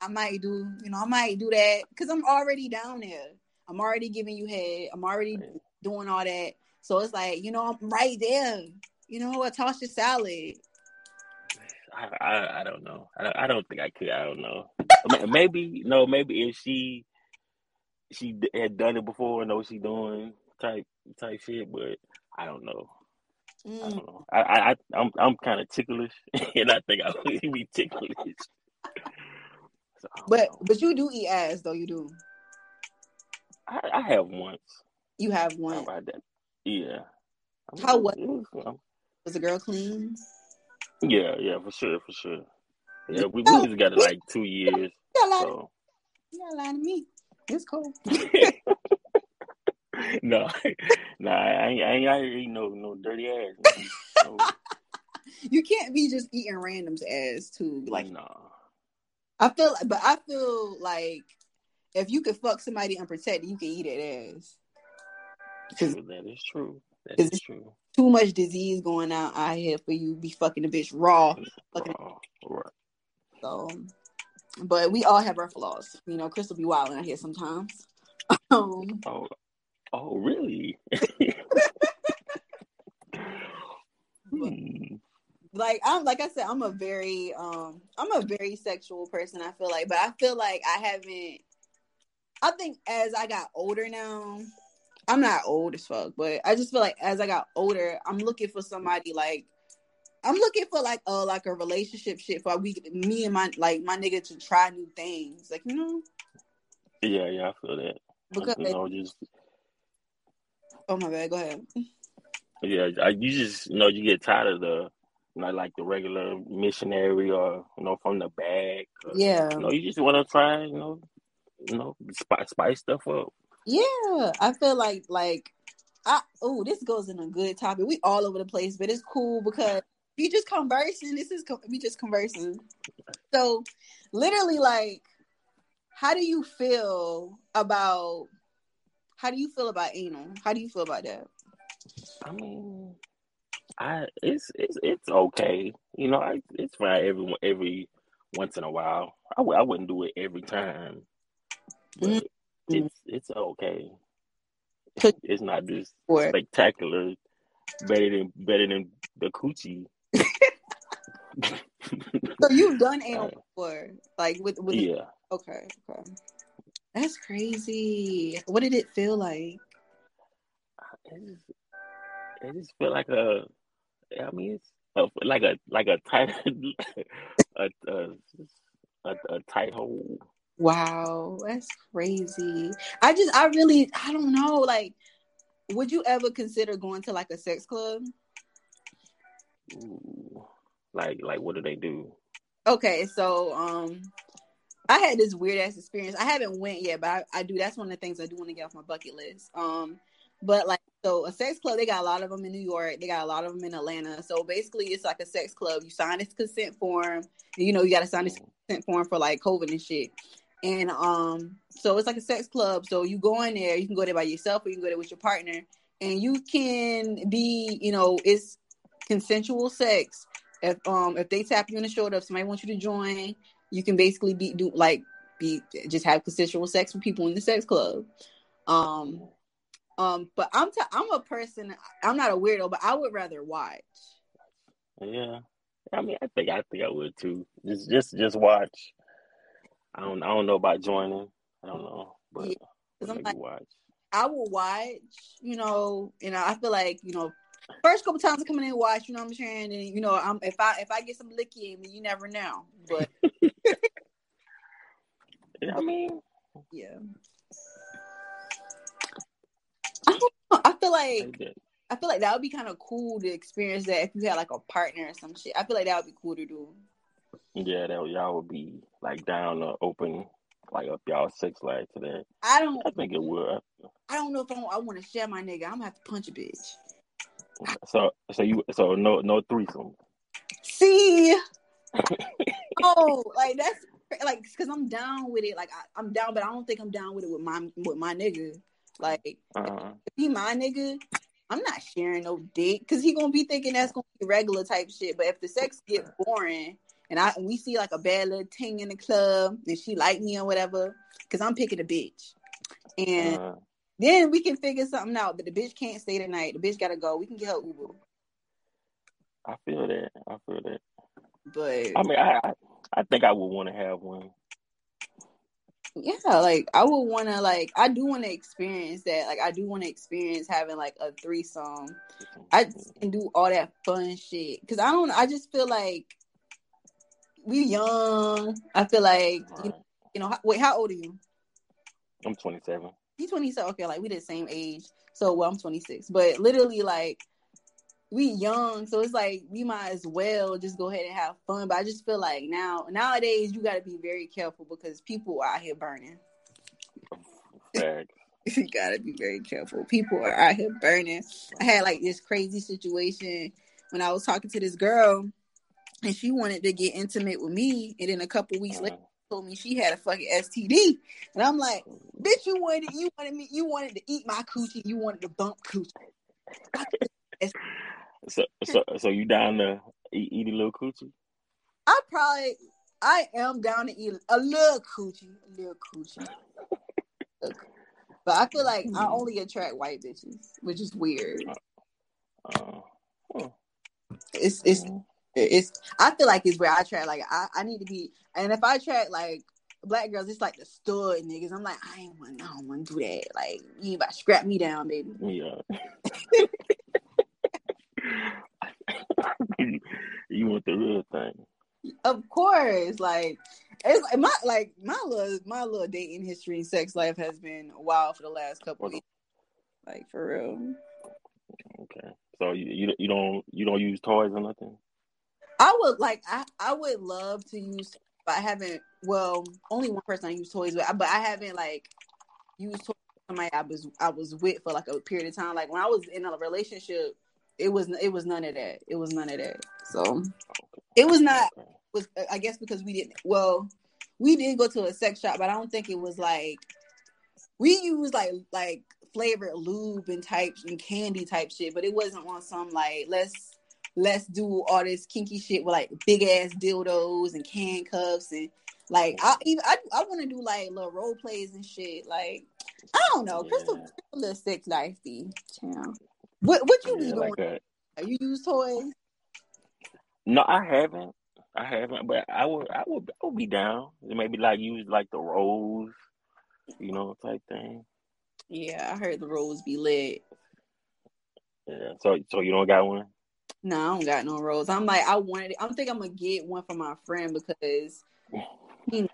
Speaker 1: I might do, you know, I might do that because I'm already down there. I'm already giving you head. I'm already
Speaker 2: Yeah.
Speaker 1: doing all that. So it's like, you know, I'm right there. You know? Toss your salad.
Speaker 2: I, I, I don't know. I, don't- I don't think I could. I don't know. Maybe no. Maybe if she she d- had done it before and know what she doing type type shit, but I don't know. I
Speaker 1: Mm.
Speaker 2: don't know. I I I- I'm I'm kind of ticklish, and I think I would be ticklish. So,
Speaker 1: But
Speaker 2: know.
Speaker 1: but you do eat ass though. You do.
Speaker 2: I, I have once.
Speaker 1: You have one.
Speaker 2: Yeah. I
Speaker 1: How was
Speaker 2: it was, um,
Speaker 1: the girl clean?
Speaker 2: yeah, yeah, for sure, for sure. Yeah, we, we got together like two years,
Speaker 1: You gotta lie,
Speaker 2: so
Speaker 1: you gotta to me. It's cool.
Speaker 2: no, no, I ain't, I ain't here eating no, no dirty ass. No,
Speaker 1: You can't be just eating randoms ass too. Like
Speaker 2: no.
Speaker 1: I feel, but I feel like if you could fuck somebody unprotected, you can eat it ass.
Speaker 2: That is true. That
Speaker 1: Is
Speaker 2: true.
Speaker 1: too much disease going out out here for you be fucking a bitch raw. Fucking
Speaker 2: Raw, right.
Speaker 1: so, but we all have our flaws. You know, Chris will be wilding out here sometimes. Um,
Speaker 2: Oh, oh, really? Hmm.
Speaker 1: like I'm like I said, I'm a very um I'm a very sexual person, I feel like, but I feel like I haven't I think as I got older now, I'm not old as fuck, but I just feel like as I got older, I'm looking for somebody like I'm looking for like a like a relationship shit for we me and my like my nigga to try new things. Like, you know?
Speaker 2: Yeah, yeah, I feel that.
Speaker 1: Because
Speaker 2: you know, just
Speaker 1: oh my bad, go ahead.
Speaker 2: yeah, I, you just you know you get tired of the not like the regular missionary or you know from the bag. Or,
Speaker 1: Yeah.
Speaker 2: You know, you just want to try, you know, you know, spice, spice stuff up.
Speaker 1: Yeah, I feel like like I oh this goes in a good topic. We all over the place, but it's cool because we just conversing. This is we just conversing. So literally, like, how do you feel about how do you feel about anal? How do you feel about that?
Speaker 2: I mean, I it's it's it's okay. You know, I it's fine every every once in a while. I w- I wouldn't do it every time, but
Speaker 1: Mhm. Mm.
Speaker 2: it's it's okay. It's not just spectacular. Better than better than the coochie.
Speaker 1: so you've done anal uh, before, like with with
Speaker 2: yeah.
Speaker 1: okay, okay. That's crazy. What did it feel like?
Speaker 2: It just, it just feel like a. I mean, it's a, like a like a tight a, a a a tight hole.
Speaker 1: Wow, that's crazy. I just, I really, I don't know. Like, would you ever consider going to like a sex club?
Speaker 2: Ooh. Like like what do they do?
Speaker 1: Okay, so um, I had this weird ass experience. I haven't went yet, but I, I do. That's one of the things I do want to get off my bucket list. Um, but like, so a sex club, they got a lot of them in New York. They got a lot of them in Atlanta. So basically, it's like a sex club. You sign this consent form. And, you know, you got to sign this consent form for like COVID and shit. And um, so it's like a sex club. So you go in there, you can go there by yourself or you can go there with your partner, and you can be, you know, it's consensual sex. If um if they tap you in the shoulder, if somebody wants you to join, you can basically be do like be just have consensual sex with people in the sex club. Um um, but I'm t- I'm a person. I'm not a weirdo, but I would rather watch.
Speaker 2: Yeah. I mean, I think I think I would too. Just just just watch. I don't I don't know about joining. I don't know, but
Speaker 1: Yeah, I'm like,
Speaker 2: watch.
Speaker 1: I will watch, you know, and I feel like, you know, first couple times I come in and watch, you know what I'm saying? And you know, I'm if I if I get some licky in me, you never know. But
Speaker 2: Yeah, I mean,
Speaker 1: yeah. I. I feel like
Speaker 2: like.
Speaker 1: I feel like that would be kind of cool to experience that if you had like a partner or some shit. I feel like that would be cool to do.
Speaker 2: Yeah, that y'all would be like down or open, like like up y'all sex life to that.
Speaker 1: I don't.
Speaker 2: I think it would.
Speaker 1: I don't know if I, I want to share my nigga. I'm gonna have to punch a bitch.
Speaker 2: So so you so no no threesome.
Speaker 1: See. oh, like that's like because I'm down with it. Like I, am down, but I don't think I'm down with it with my with my nigga. Like uh-huh. if he my nigga, I'm not sharing no dick because he gonna be thinking that's gonna be regular type shit. But if the sex get boring and I and we see like a bad little ting in the club and she like me or whatever, because I'm picking a bitch, and uh-huh. then we can figure something out. But the bitch can't stay tonight. The bitch gotta go. We can get her Uber.
Speaker 2: I feel that. I feel that.
Speaker 1: But
Speaker 2: I mean, I I think I would want to have one.
Speaker 1: Yeah, like I would want to like I do want to experience that. Like I do want to experience having like a threesome. I can do all that fun shit because I don't. I just feel like we young. I feel like you, know, you know. Wait, how old are you?
Speaker 2: I'm 27.
Speaker 1: He's 27. Okay, like we the same age. So well, I'm 26. But literally, like we young, so it's like we might as well just go ahead and have fun. But I just feel like now nowadays you got to be very careful because people are out here burning. you gotta be very careful. People are out here burning. I had like this crazy situation when I was talking to this girl, and she wanted to get intimate with me, and then a couple weeks later told me she had a fucking STD, and I'm like, bitch, you wanted you wanted me, you wanted to eat my coochie, you wanted to bump coochie.
Speaker 2: So, so, so you down to eat, eat a little coochie?
Speaker 1: I probably, I am down to eat a little coochie, a little coochie. but I feel like I only attract white bitches, which is weird. Uh, uh, it's it's mm. It's. I feel like it's where I attract. Like I, I need to be, and if I attract like black girls, it's like the stud niggas. I'm like, I ain't want, I don't want to do that. Like you about to scrap me down, baby.
Speaker 2: Yeah. you want the real thing.
Speaker 1: Of course, like it's like my like my little my little dating history and sex life has been wild for the last couple of years. Like for real.
Speaker 2: Okay, so you, you you don't you don't use toys or nothing.
Speaker 1: I would like I I would love to use, but I haven't. Well, only one person I use toys with, but I haven't like used toys. with Somebody I was I was with for like a period of time. Like when I was in a relationship, it was it was none of that. It was none of that. So it was not was uh, I guess because we didn't well we did go to a sex shop, but I don't think it was like we used like like flavored lube and types and candy type shit, but it wasn't on some like let's let's do all this kinky shit with like big ass dildos and can cuffs and like I even I, I want to do like little role plays and shit. Like I don't know, yeah. Crystal, a little sex lifey. What what you yeah, be doing? Like you use toys?
Speaker 2: No, I haven't. I haven't, but I would I would I would be down. Maybe like use like the rose, you know, type thing.
Speaker 1: Yeah, I heard the rose be lit.
Speaker 2: Yeah, so so you don't got one?
Speaker 1: No, I don't got no rose. I'm like I wanted. It. I'm think I'm gonna get one for my friend because. You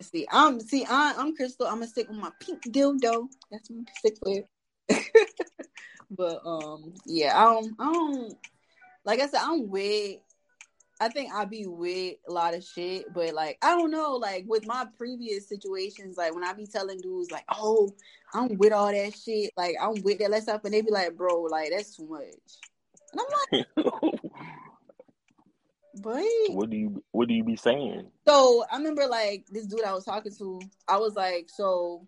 Speaker 1: see, I'm see, I, I'm Crystal. I'm gonna stick with my pink dildo. That's what I'm stick with. but um, yeah, I don't, I don't. Like I said, I'm with. I think I be with a lot of shit, but like I don't know, like with my previous situations, like when I be telling dudes like, "Oh, I'm with all that shit," like I'm with that that stuff, and they be like, "Bro, like that's too much," and I'm like,
Speaker 2: "But what do you what do you be saying?"
Speaker 1: So I remember like this dude I was talking to, I was like, "So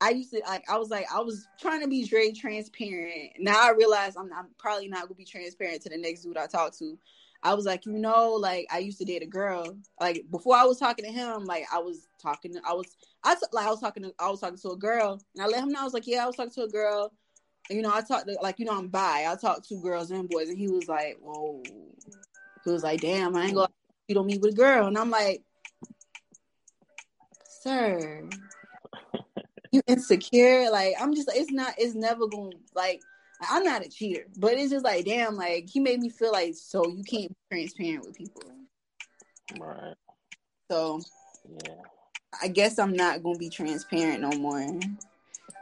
Speaker 1: I used to like I was like I was trying to be very transparent. Now I realize I'm, I'm probably not gonna be transparent to the next dude I talk to. I was like, you know, like I used to date a girl. Like before I was talking to him, like I was talking to, I was I like I was talking to I was talking to a girl and I let him know I was like, yeah, I was talking to a girl. You know, I talked to like, you know, I'm bi. I talked to girls and boys and he was like, Whoa. He was like, damn, I ain't gonna you don't meet with a girl. And I'm like, Sir, you insecure. Like I'm just it's not it's never to like I'm not a cheater, but it's just like damn, like he made me feel like so you can't be transparent with people.
Speaker 2: Right.
Speaker 1: So yeah. I guess I'm not gonna be transparent no more.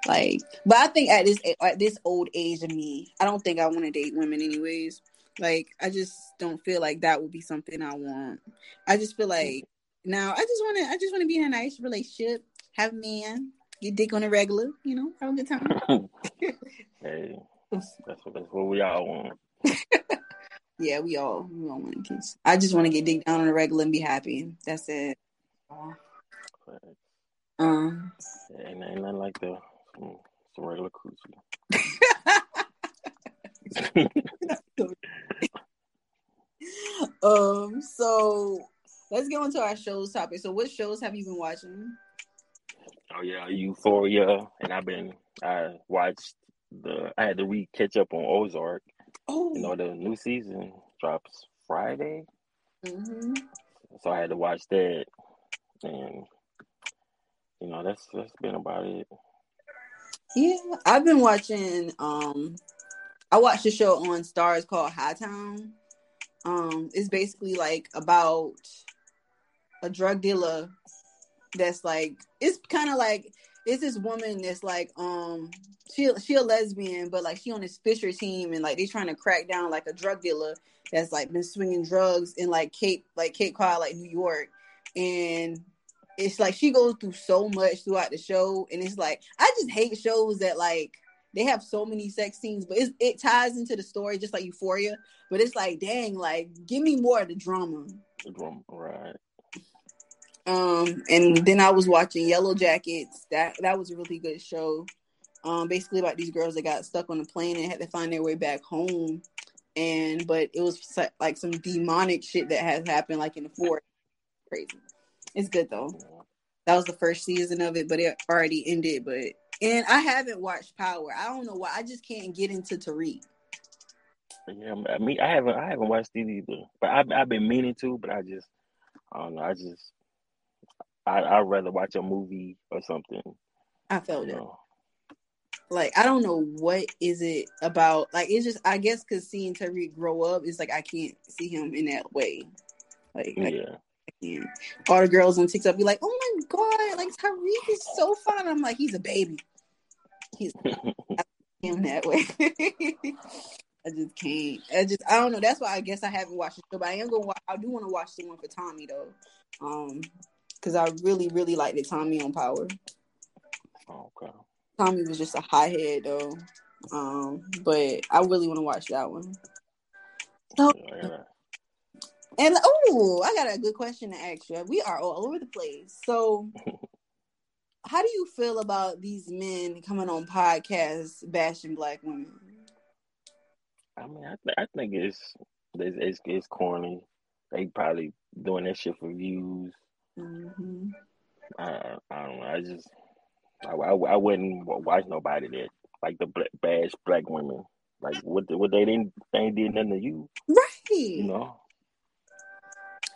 Speaker 1: Like, but I think at this at this old age of me, I don't think I want to date women anyways. Like, I just don't feel like that would be something I want. I just feel like Now I just want to, I just want to be in a nice relationship, have a man, get dick on a regular, you know, have a good time.
Speaker 2: hey, that's what that's what we all want.
Speaker 1: yeah, we all we all want to kiss. I just want to get dick down on a regular and be happy. That's it.
Speaker 2: Um, ain't, ain't nothing like the some regular coochie.
Speaker 1: um. So let's get on to our shows topic. So, what shows have you been watching?
Speaker 2: Oh yeah, Euphoria, and I've been I watched the I had to re catch up on Ozark. Oh, you know the new season drops Friday, mm-hmm. so I had to watch that, and you know that's that's been about it.
Speaker 1: Yeah, I've been watching. Um, I watched a show on Starz called Hightown. Um, it's basically like about a drug dealer that's like it's kind of like it's this woman that's like um she she a lesbian but like she on this Fisher team and like they trying to crack down like a drug dealer that's like been swinging drugs in like Cape like Cape Cod like New York and it's like she goes through so much throughout the show and it's like I just hate shows that like they have so many sex scenes but it ties into the story just like Euphoria but it's like dang like give me more of the drama
Speaker 2: the drama right
Speaker 1: um, and then I was watching Yellowjackets. That that was a really good show. Um, basically about these girls that got stuck on a plane and had to find their way back home. And but it was like some demonic shit that has happened, like in the forest. Crazy. It's good though. That was the first season of it, but it already ended. But and I haven't watched Power. I don't know why. I just can't get into Tariq.
Speaker 2: Yeah, I mean, I haven't, I haven't watched it either, but I've, I've been meaning to, but I just, I don't know, I just, I I'd rather watch a movie or something.
Speaker 1: I felt it. Like I don't know what is it about. Like it's just I guess because seeing Tariq grow up is like I can't see him in that way. Like yeah. All the girls on TikTok be like, "Oh my god, like Tariq is so fun." I'm like, he's a baby. He's him that way. I just can't. I just I don't know. That's why I guess I haven't watched it. But I am gonna. Watch, I do want to watch the one for Tommy though. Um, because I really, really liked it. Tommy on Power.
Speaker 2: Okay.
Speaker 1: Tommy was just a high hothead though, um, but I really want to watch that one. So, yeah. And oh, I got a good question to ask you. We are all over the place. So, how do you feel about these men coming on podcasts bashing black women?
Speaker 2: I mean, I, th- I think it's, it's it's it's corny. They probably doing that shit for views. Mm-hmm. I, I don't know. I just I, I, I wouldn't watch nobody that like the black, bash black women. Like what what they didn't they did nothing to you,
Speaker 1: right?
Speaker 2: You know.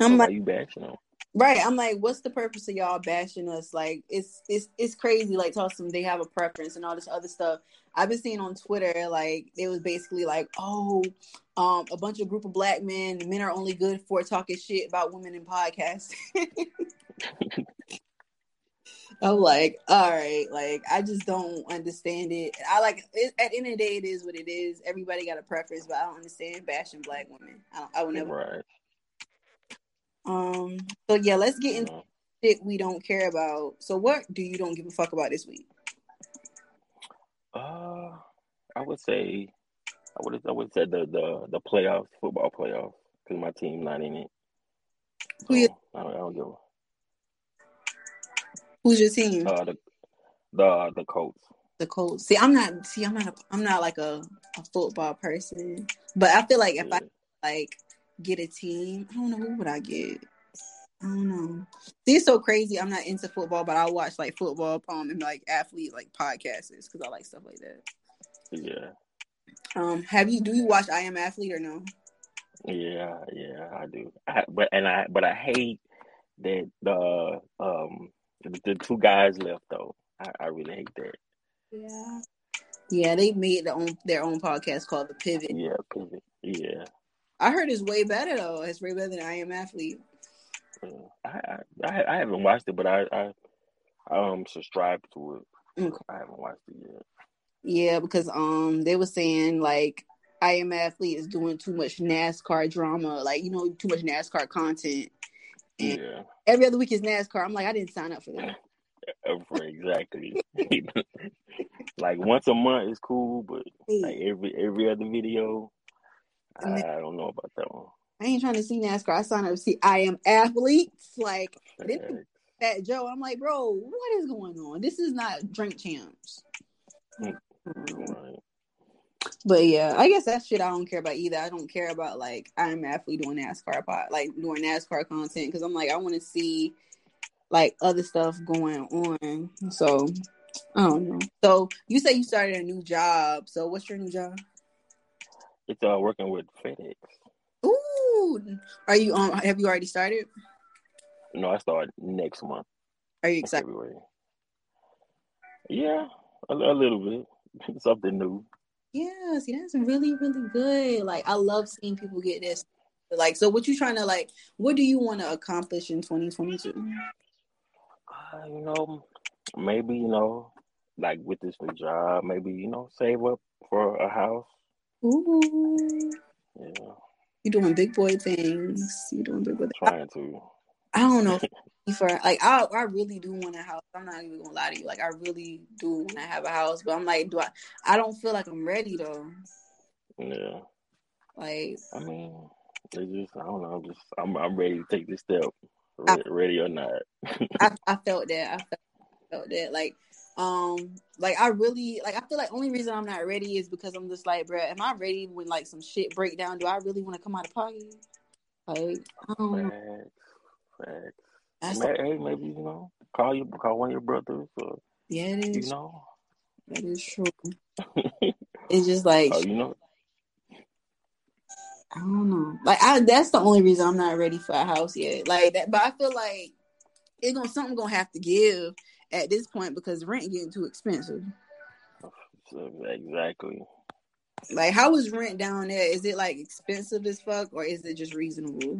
Speaker 1: I'm like
Speaker 2: you bashing them.
Speaker 1: Right. I'm like, what's the purpose of y'all bashing us? Like, it's it's it's crazy. Like, tell them they have a preference and all this other stuff. I've been seeing on Twitter, like, it was basically like, oh, um, a bunch of group of black men. Men are only good for talking shit about women in podcasts. I'm like, all right, like I just don't understand it. I like it, at the end of the day, it is what it is. Everybody got a preference, but I don't understand bashing black women. I don't. I would never.
Speaker 2: Right.
Speaker 1: Um. So yeah, let's get into shit we don't care about. So what do you don't give a fuck about this week?
Speaker 2: Uh, I would say, I would I would say the the the playoffs, football playoffs, because my team not in it. So, Who you? I don't, I don't give. A,
Speaker 1: Who's your team?
Speaker 2: Uh, the the the Colts.
Speaker 1: The Colts. See, I'm not. See, I'm not. A, I'm not like a, a football person, but I feel like if yeah. I like get a team. I don't know who would I get. I don't know. It's so crazy. I'm not into football, but I watch like football um and like athlete like podcasts because I like stuff like that.
Speaker 2: Yeah.
Speaker 1: Um, have you do you watch I Am Athlete or no?
Speaker 2: Yeah, yeah, I do. I, but and I but I hate that the um the, the two guys left though. I, I really hate that.
Speaker 1: Yeah. Yeah, they made their own their own podcast called The Pivot.
Speaker 2: Yeah, Pivot. Yeah.
Speaker 1: I heard it's way better though. It's way better than I Am Athlete.
Speaker 2: I, I I haven't watched it, but I I um subscribed to it. Okay. I haven't watched it yet.
Speaker 1: Yeah, because um they were saying like I Am Athlete is doing too much NASCAR drama, like you know, too much NASCAR content. And yeah. Every other week is NASCAR. I'm like, I didn't sign up for that.
Speaker 2: for exactly. like once a month is cool, but like every every other video, I, I don't know about that one.
Speaker 1: I ain't trying to see NASCAR. I signed up to see I am athletes. Like Fat Joe. I'm like, bro, what is going on? This is not drink champs. Hmm. Mm. Right. But yeah, I guess that shit I don't care about either. I don't care about like I'm athlete doing NASCAR pot, like doing NASCAR content because I'm like I want to see like other stuff going on. So I don't know. So you say you started a new job. So what's your new job?
Speaker 2: It's uh working with FedEx.
Speaker 1: Ooh, are you on? Um, have you already started?
Speaker 2: No, I start next month.
Speaker 1: Are you excited? February.
Speaker 2: Yeah, a, a little bit. Something new.
Speaker 1: Yeah, see, that's really, really good. Like, I love seeing people get this. Like, so what you trying to like? What do you want to accomplish in 2022?
Speaker 2: Uh, you know, maybe you know, like with this new job, maybe you know, save up for a house.
Speaker 1: Ooh. Yeah. You doing big boy things. You're doing big boy. Things.
Speaker 2: Trying to.
Speaker 1: I don't know for like I I really do want a house. I'm not even gonna lie to you. Like I really do want to have a house, but I'm like, do I? I don't feel like I'm ready though.
Speaker 2: Yeah.
Speaker 1: Like
Speaker 2: I mean, it's just I don't know. I'm just I'm I'm ready to take this step, ready, I, ready or not.
Speaker 1: I, I felt that. I felt, felt that. Like um like I really like I feel like only reason I'm not ready is because I'm just like, bro, am I ready when like some shit break down? Do I really want to come out of pocket? Like, I don't
Speaker 2: know. Facts. hey, maybe you know, call you call one of your brothers. Or,
Speaker 1: yeah, it
Speaker 2: is. You know,
Speaker 1: that is true. it's just like
Speaker 2: oh, you know.
Speaker 1: I don't know. Like I, that's the only reason I'm not ready for a house yet. Like that, but I feel like it's gonna something gonna have to give at this point because rent getting too expensive.
Speaker 2: Exactly.
Speaker 1: Like, how is rent down there? Is it like expensive as fuck, or is it just reasonable?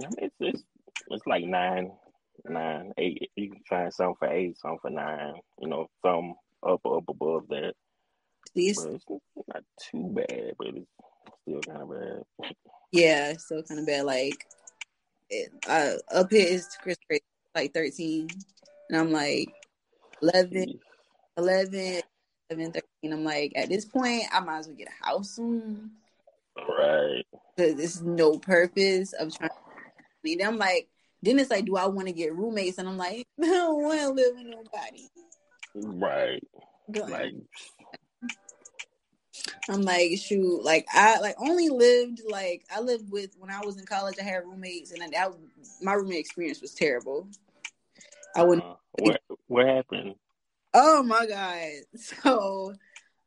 Speaker 2: I mean, it's, it's it's like nine, nine, eight. You can find some for eight, some for nine. You know, some up up above that. These it's not too bad, but it's still kind of bad.
Speaker 1: Yeah, still kind of bad. Like it, uh, up here is Chris like thirteen, and I'm like 11, mm. 11, 11, 13. I'm like, at this point, I might as well get a house soon.
Speaker 2: Right.
Speaker 1: Because there's no purpose of trying. To, I'm like, then it's like, do I want to get roommates? And I'm like, I don't want to live with nobody.
Speaker 2: Right. Like,
Speaker 1: I'm like, shoot, like I like only lived like I lived with when I was in college. I had roommates, and that my roommate experience was terrible. I wouldn't. Uh,
Speaker 2: what what happened?
Speaker 1: Oh my god! So,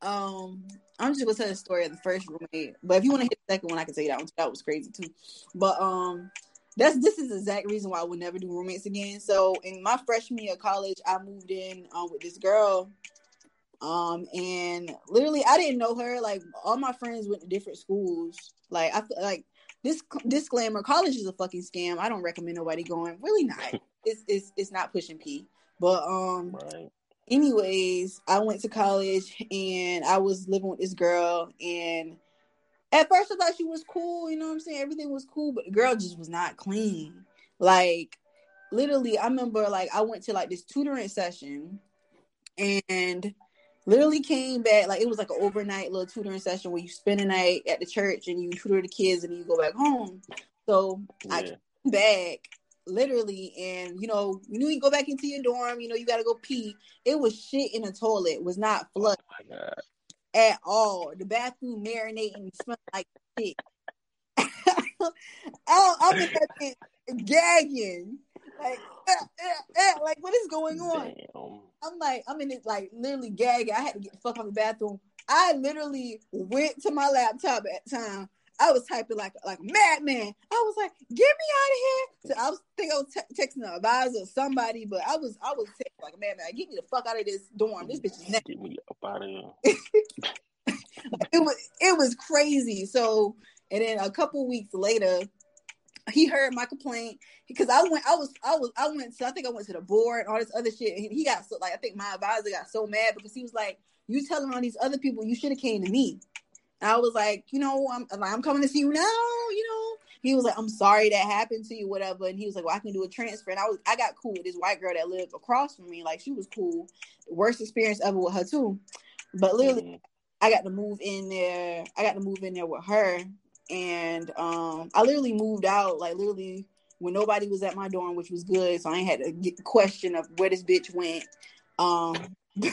Speaker 1: um, I'm just gonna tell the story of the first roommate. But if you want to hit the second one, I can tell you that one. That was crazy too. But um, that's this is the exact reason why I would never do roommates again. So in my freshman year of college, I moved in um, with this girl. Um, and literally I didn't know her. Like all my friends went to different schools. Like I like this disclaimer, college is a fucking scam. I don't recommend nobody going. Really not. it's it's it's not pushing P. But um right. anyways, I went to college and I was living with this girl and at first I thought she was cool, you know what I'm saying? Everything was cool, but the girl just was not clean. Like literally, I remember like I went to like this tutoring session and literally came back like it was like an overnight little tutoring session where you spend a night at the church and you tutor the kids and you go back home. So yeah. I came back literally and you know you knew you go back into your dorm you know you gotta go pee it was shit in the toilet it was not oh flush oh at all. The bathroom marinating smelled like shit. I, i'm in that gagging. Like, eh, eh, eh, like what is going on? Damn. I'm like, I'm in it like literally gagging. I had to get the fuck out of the bathroom. I literally went to my laptop at time. I was typing like like madman. I was like, "Get me out of here!" So I was think I was te- texting an advisor or somebody, but I was I was texting like madman. Get me the fuck out of this dorm. This bitch is next.
Speaker 2: Get me up out of here.
Speaker 1: it was it was crazy. So and then a couple weeks later, he heard my complaint because I went, I was, I was, I went to, I think I went to the board and all this other shit. And he got so like, I think my advisor got so mad because he was like, "You telling all these other people you should have came to me." I was like, you know, I'm I'm coming to see you now, you know. he was like, I'm sorry that happened to you, whatever. And he was like, Well, I can do a transfer. And I was I got cool with this white girl that lived across from me. Like she was cool. Worst experience ever with her too. But literally mm-hmm. I got to move in there. I got to move in there with her. And um I literally moved out, like literally when nobody was at my dorm, which was good. So I had a question of where this bitch went. Um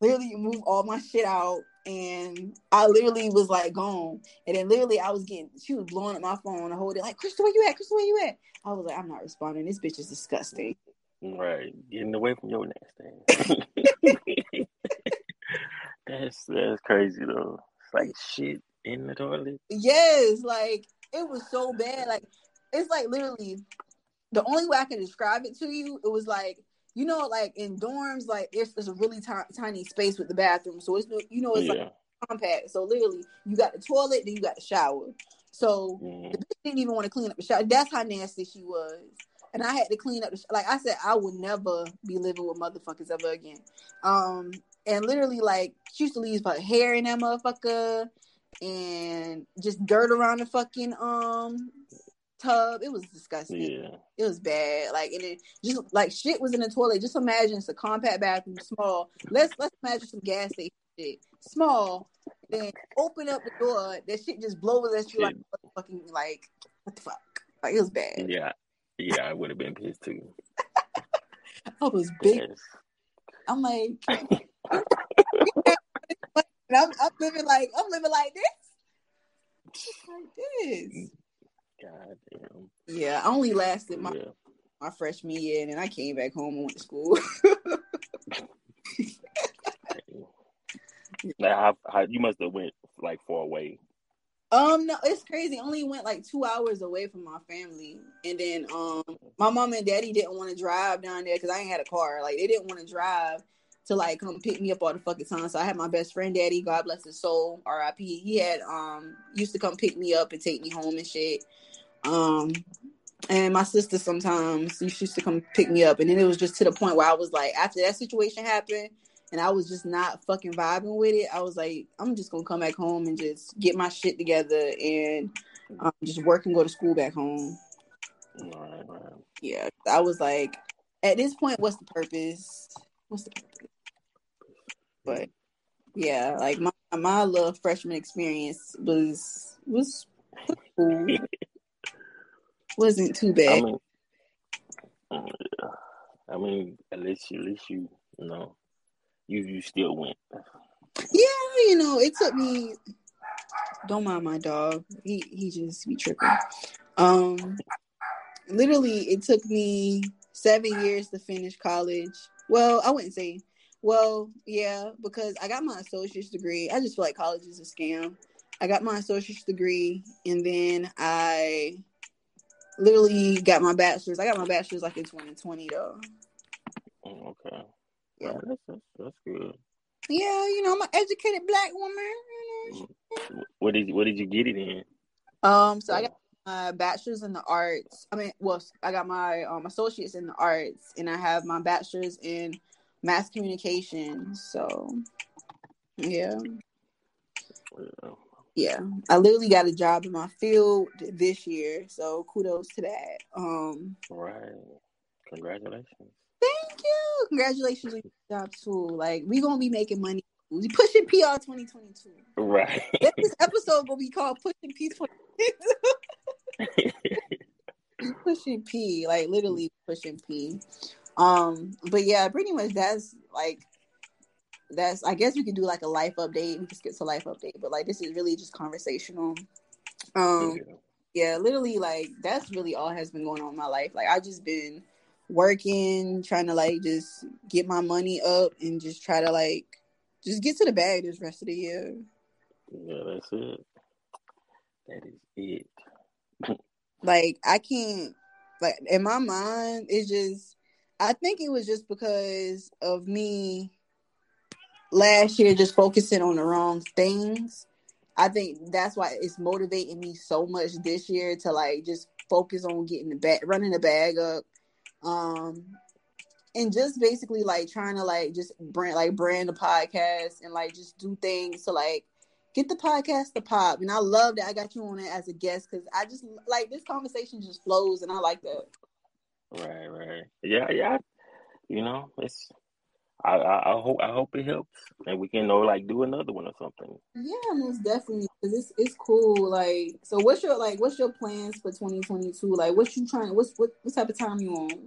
Speaker 1: literally move all my shit out and I literally was like gone. And then literally I was getting she was blowing up my phone the whole day, like, Crystal, where you at? Crystal, where you at? I was like, I'm not responding. This bitch is disgusting.
Speaker 2: Right. Getting away from your next thing. that's that's crazy though. It's like shit in the toilet.
Speaker 1: Yes, like it was so bad. Like it's like literally the only way I can describe it to you, it was like you know, like in dorms, like it's, it's a really t- tiny space with the bathroom, so it's you know it's yeah. like compact. So literally, you got the toilet, then you got the shower. So mm. the bitch didn't even want to clean up the shower. That's how nasty she was. And I had to clean up the sh- like I said, I would never be living with motherfuckers ever again. Um, and literally, like she used to leave her hair in that motherfucker, and just dirt around the fucking um tub. It was disgusting. Yeah. It was bad. Like and it just like shit was in the toilet. Just imagine it's a compact bathroom, small. Let's let's imagine some gas station shit. Small. Then open up the door, that shit just blows at you like fucking like what the fuck? Like it was bad.
Speaker 2: Yeah. Yeah, I would have been pissed too.
Speaker 1: I was big. Yes. I'm like I'm, I'm living like I'm living like this. Like this. God damn. Yeah, I only lasted my yeah. my freshman year, and then I came back home and went to school.
Speaker 2: now, you must have went like far away.
Speaker 1: Um, no, it's crazy. Only went like two hours away from my family, and then um, my mom and daddy didn't want to drive down there because I ain't had a car. Like they didn't want to drive to like come pick me up all the fucking time. So I had my best friend daddy, God bless his soul, R.I.P. He had um used to come pick me up and take me home and shit. Um, and my sister sometimes she used to come pick me up, and then it was just to the point where I was like, after that situation happened, and I was just not fucking vibing with it. I was like, I'm just gonna come back home and just get my shit together and um, just work and go to school back home. Yeah, I was like, at this point, what's the purpose? What's the purpose? But yeah, like my my little freshman experience was was cool. wasn't too bad.
Speaker 2: I mean. I mean, at least at least you, you know, you you still went.
Speaker 1: Yeah, you know, it took me. Don't mind my dog. He he just be tripping. Um, literally, it took me seven years to finish college. Well, I wouldn't say. Well, yeah, because I got my associate's degree. I just feel like college is a scam. I got my associate's degree, and then I literally got my bachelor's. I got my bachelor's like in 2020 though.
Speaker 2: Oh, okay. Yeah, oh, that's, that's, good.
Speaker 1: Yeah, you know, I'm an educated black woman.
Speaker 2: Mm. What did what did you get it in?
Speaker 1: Um, so I got my bachelor's in the arts. I mean, well, I got my um associates in the arts, and I have my bachelor's in mass communication. So, yeah. yeah I literally got a job in my field this year, so kudos to that. Um,
Speaker 2: right. Congratulations.
Speaker 1: Thank you. Congratulations on your job too. Like we gonna be making money. We pushing PR twenty twenty two.
Speaker 2: Right.
Speaker 1: This episode will be called Pushing P twenty. pushing P, like literally pushing P. Um, but yeah, pretty much that's like that's I guess we could do like a life update. We can skip to life update, but like this is really just conversational. Um yeah, literally like that's really all has been going on in my life. Like I just been working, trying to like just get my money up and just try to like just get to the bag this rest of the year.
Speaker 2: Yeah, that's it. That is it.
Speaker 1: like I can't like in my mind it's just I think it was just because of me last year just focusing on the wrong things. I think that's why it's motivating me so much this year to like just focus on getting the bag, running the bag up, um, and just basically like trying to like just brand like brand the podcast and like just do things to like get the podcast to pop. And I love that I got you on it as a guest because I just like this conversation just flows, and I like that.
Speaker 2: Right, right. Yeah, yeah. You know, it's I, I, I hope I hope it helps, and we can know like do another one or something.
Speaker 1: Yeah, most definitely. Cause it's it's cool. Like, so what's your like? What's your plans for twenty twenty two? Like, what you trying? What's what what type of time you on?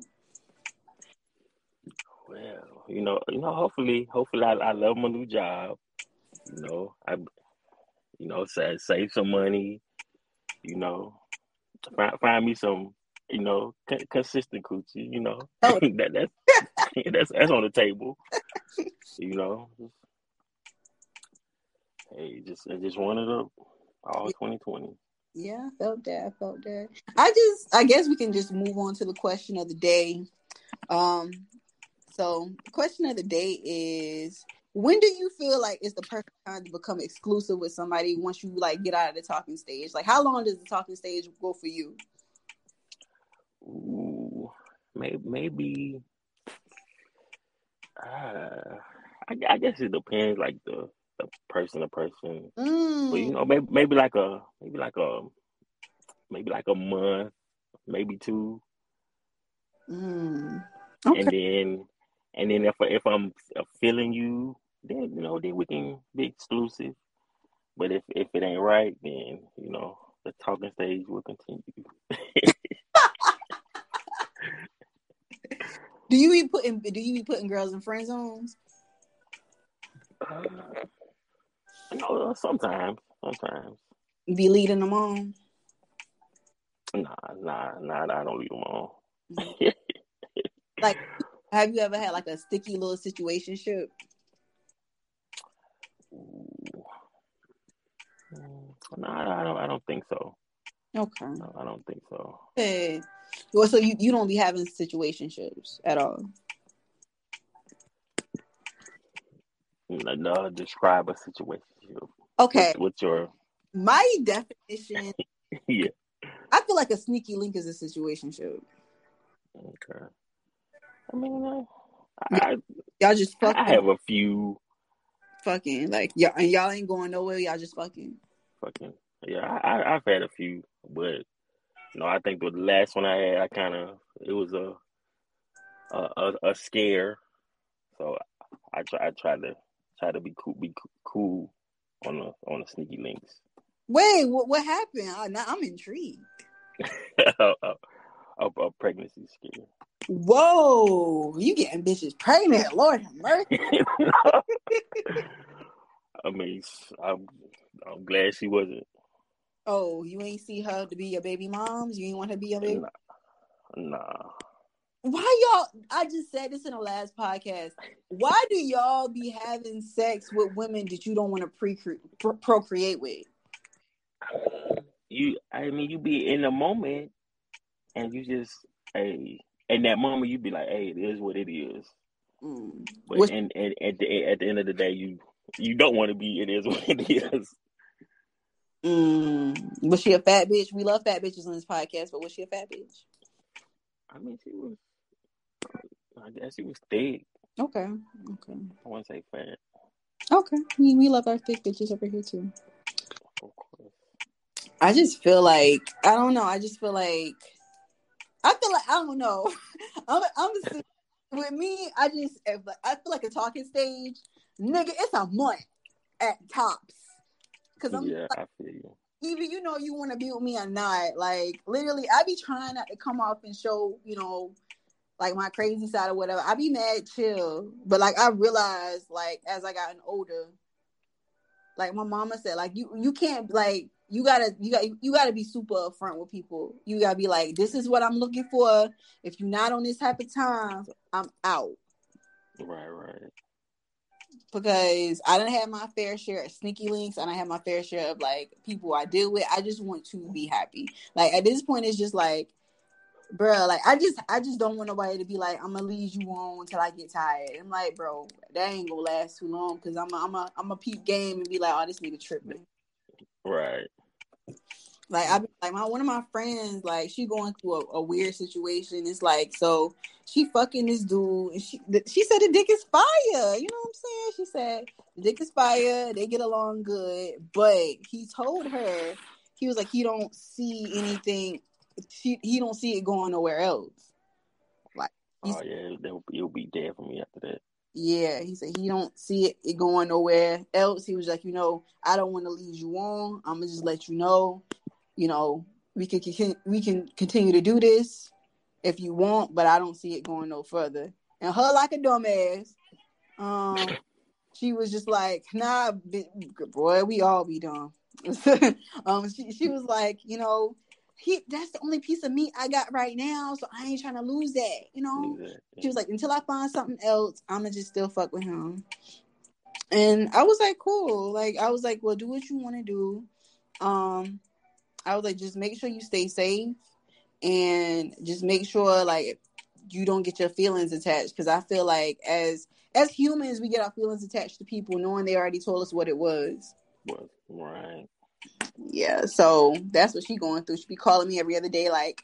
Speaker 2: Well, you know, you know. Hopefully, hopefully, I, I love my new job. You know, I, you know, save save some money. You know, find find me some you know, c- consistent coochie. You know, oh. that that's that's that's on the table. you know, hey, just I just wanted to all twenty twenty.
Speaker 1: Yeah, I felt that. I felt that. I just, I guess we can just move on to the question of the day. Um, so the question of the day is: When do you feel like it's the perfect time to become exclusive with somebody once you like get out of the talking stage? Like, how long does the talking stage go for you?
Speaker 2: Ooh, maybe, maybe uh, I, I, guess it depends, like the, the person to person. Mm. But you know, maybe maybe like a maybe like a maybe like a month, maybe two. Mm. Okay. And then and then if if I'm feeling you, then you know, then we can be exclusive. But if if it ain't right, then you know the talking stage will continue.
Speaker 1: Do you be putting do you be putting girls in friend zones?
Speaker 2: Uh, no, sometimes. Sometimes.
Speaker 1: Be leading them on?
Speaker 2: Nah, nah, nah, I don't lead them on.
Speaker 1: like have you ever had like a sticky little situation ship?
Speaker 2: No, I don't. I don't think so.
Speaker 1: Okay.
Speaker 2: No, I don't think so.
Speaker 1: Hey, well, so you, you don't be having situationships at all.
Speaker 2: No, describe a situation.
Speaker 1: Okay.
Speaker 2: What's your
Speaker 1: my definition?
Speaker 2: yeah.
Speaker 1: I feel like a sneaky link is a situationship.
Speaker 2: Okay. I mean, uh, I,
Speaker 1: y'all just fucking.
Speaker 2: I have a few.
Speaker 1: Fucking like y'all and y'all ain't going nowhere. Y'all just fucking.
Speaker 2: Fucking yeah. I I've had a few, but no, I think the last one I had, I kind of it was a, a a, scare, so I try I tried to try to be cool, be cool on the on the sneaky links.
Speaker 1: Wait, what what happened? I, now I'm intrigued.
Speaker 2: a, a, a, pregnancy scare.
Speaker 1: Whoa, you getting bitches pregnant? Lord have mercy.
Speaker 2: I mean, I'm I'm glad she wasn't
Speaker 1: Oh, you ain't see her to be your baby moms? You ain't want her to be your baby?
Speaker 2: Nah. nah.
Speaker 1: Why y'all? I just said this in the last podcast. Why do y'all be having sex with women that you don't want to pre procreate with?
Speaker 2: You, I mean, you be in the moment, and you just, hey, in that moment, you be like, hey, it is what it is. Mm. But and, and at the at the end of the day, you you don't want to be. It is what it is.
Speaker 1: Mm, was she a fat bitch? We love fat bitches on this podcast, but was she a fat bitch?
Speaker 2: I mean, she was. I guess she was thick.
Speaker 1: Okay. Okay.
Speaker 2: I wouldn't say fat.
Speaker 1: Okay. We, we love our thick bitches over here too. Of course. I just feel like I don't know. I just feel like I feel like I don't know. I'm I'm just, with me. I just I feel like a talking stage, nigga. It's a month at tops. Cause I'm
Speaker 2: yeah, like, I feel you.
Speaker 1: Even you know you want to be with me or not. Like literally, I be trying not to come off and show you know like my crazy side or whatever. I be mad chill, but like I realized like as I gotten older, like my mama said, like you you can't like you gotta you got you gotta be super upfront with people. You gotta be like, this is what I'm looking for. If you're not on this type of time, I'm out.
Speaker 2: Right, right
Speaker 1: because I didn't have my fair share of sneaky links. and I have my fair share of like people I deal with. I just want to be happy. Like at this point, it's just like, bro, like I just I just don't want nobody to be like, I'm gonna leave you on until I get tired. I'm like, bro, that ain't gonna last too long because I'm a, I'm a I'm a peep game and be like, oh, this nigga tripping.
Speaker 2: Right.
Speaker 1: Like I like my one of my friends, like she going through a, a, weird situation. It's like so she fucking this dude, and she she said the dick is fire. You know what I'm saying? She said the dick is fire. They get along good, but he told her he was like he don't see anything. He he don't see it going nowhere else.
Speaker 2: Like oh yeah, it'll, it'll be dead for me after that.
Speaker 1: Yeah, he said he don't see it, it going nowhere else. He was like, you know, I don't want to lead you on. I'm gonna just let you know you know, we can we can continue to do this if you want, but I don't see it going no further. And her like a dumbass, um, she was just like, nah, boy, we all be dumb. um, she she was like, you know, he that's the only piece of meat I got right now, so I ain't trying to lose that, you know. She was like, until I find something else, I'ma just still fuck with him. And I was like, cool. Like I was like, well, do what you want to do. Um, I was like, just make sure you stay safe and just make sure like you don't get your feelings attached because I feel like as as humans we get our feelings attached to people knowing they already told us what it was.
Speaker 2: Right.
Speaker 1: Yeah, so that's what she going through. She be calling me every other day like,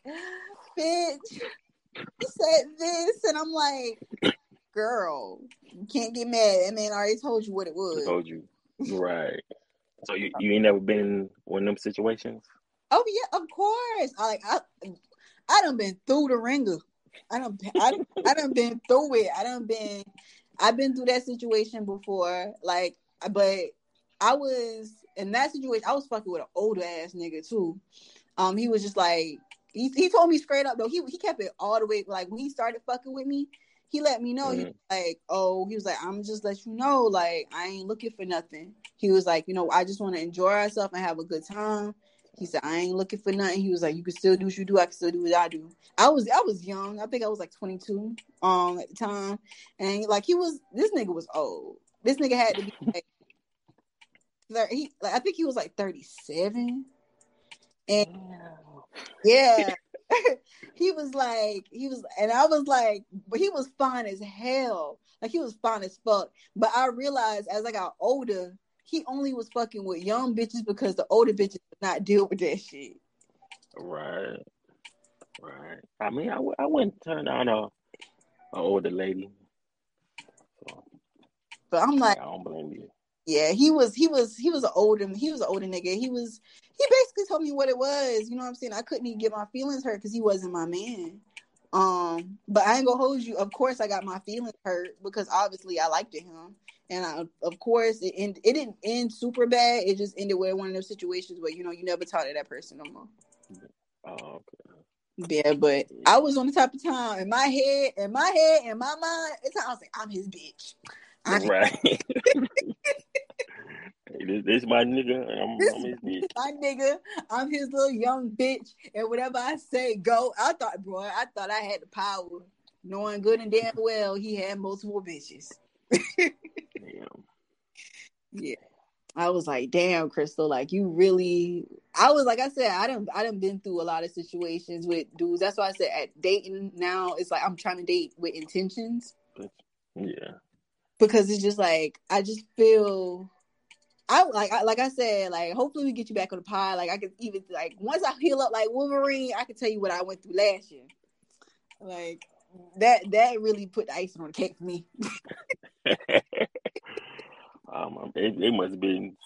Speaker 1: bitch, you said this and I'm like, girl, you can't get mad. That man already told you what it was.
Speaker 2: I told you. Right. So you, you ain't never been in one of them situations?
Speaker 1: Oh yeah, of course. I like I I done been through the ringer. I don't I done, I done been through it. I done been I've been through that situation before. Like but I was in that situation, I was fucking with an older ass nigga too. Um he was just like he, he told me straight up though, he he kept it all the way like when he started fucking with me, he let me know mm-hmm. he was like, oh, he was like, I'm just let you know, like I ain't looking for nothing. He was like, you know, I just want to enjoy ourselves and have a good time. He said, I ain't looking for nothing. He was like, You can still do what you do, I can still do what I do. I was I was young. I think I was like 22 um at the time. And like he was this nigga was old. This nigga had to be like, he like I think he was like 37. And yeah. he was like, he was, and I was like, but he was fine as hell. Like he was fine as fuck. But I realized as I got older, he only was fucking with young bitches because the older bitches did not deal with that shit.
Speaker 2: Right. Right. I mean, I w- I wouldn't turn down a, a older lady.
Speaker 1: So, but I'm like,
Speaker 2: I don't blame you.
Speaker 1: Yeah, he was he was he was an older he was an older nigga. He was he basically told me what it was. You know what I'm saying? I couldn't even get my feelings hurt because he wasn't my man. Um, but I ain't gonna hold you. Of course, I got my feelings hurt because obviously I liked him and I, of course it end, it didn't end super bad. It just ended with one of those situations where you know you never talk to that person no more.
Speaker 2: Oh,
Speaker 1: okay. Yeah, but I was on the top of time in my head, in my head, in my mind. It's how I was like, I'm his bitch. I'm
Speaker 2: right. this, this my nigga. I'm, this, I'm his bitch.
Speaker 1: My nigga. I'm his little young bitch, and whatever I say, go. I thought, bro, I thought I had the power, knowing good and damn well he had multiple bitches. Yeah. I was like, damn, Crystal, like you really I was like I said, I didn't I didn't been through a lot of situations with dudes. That's why I said at dating now it's like I'm trying to date with intentions.
Speaker 2: Yeah.
Speaker 1: Because it's just like I just feel I like I, like I said, like hopefully we get you back on the pod. Like I could even like once I heal up like Wolverine, I can tell you what I went through last year. Like that that really put the icing on the cake for me.
Speaker 2: Um, it, it must have been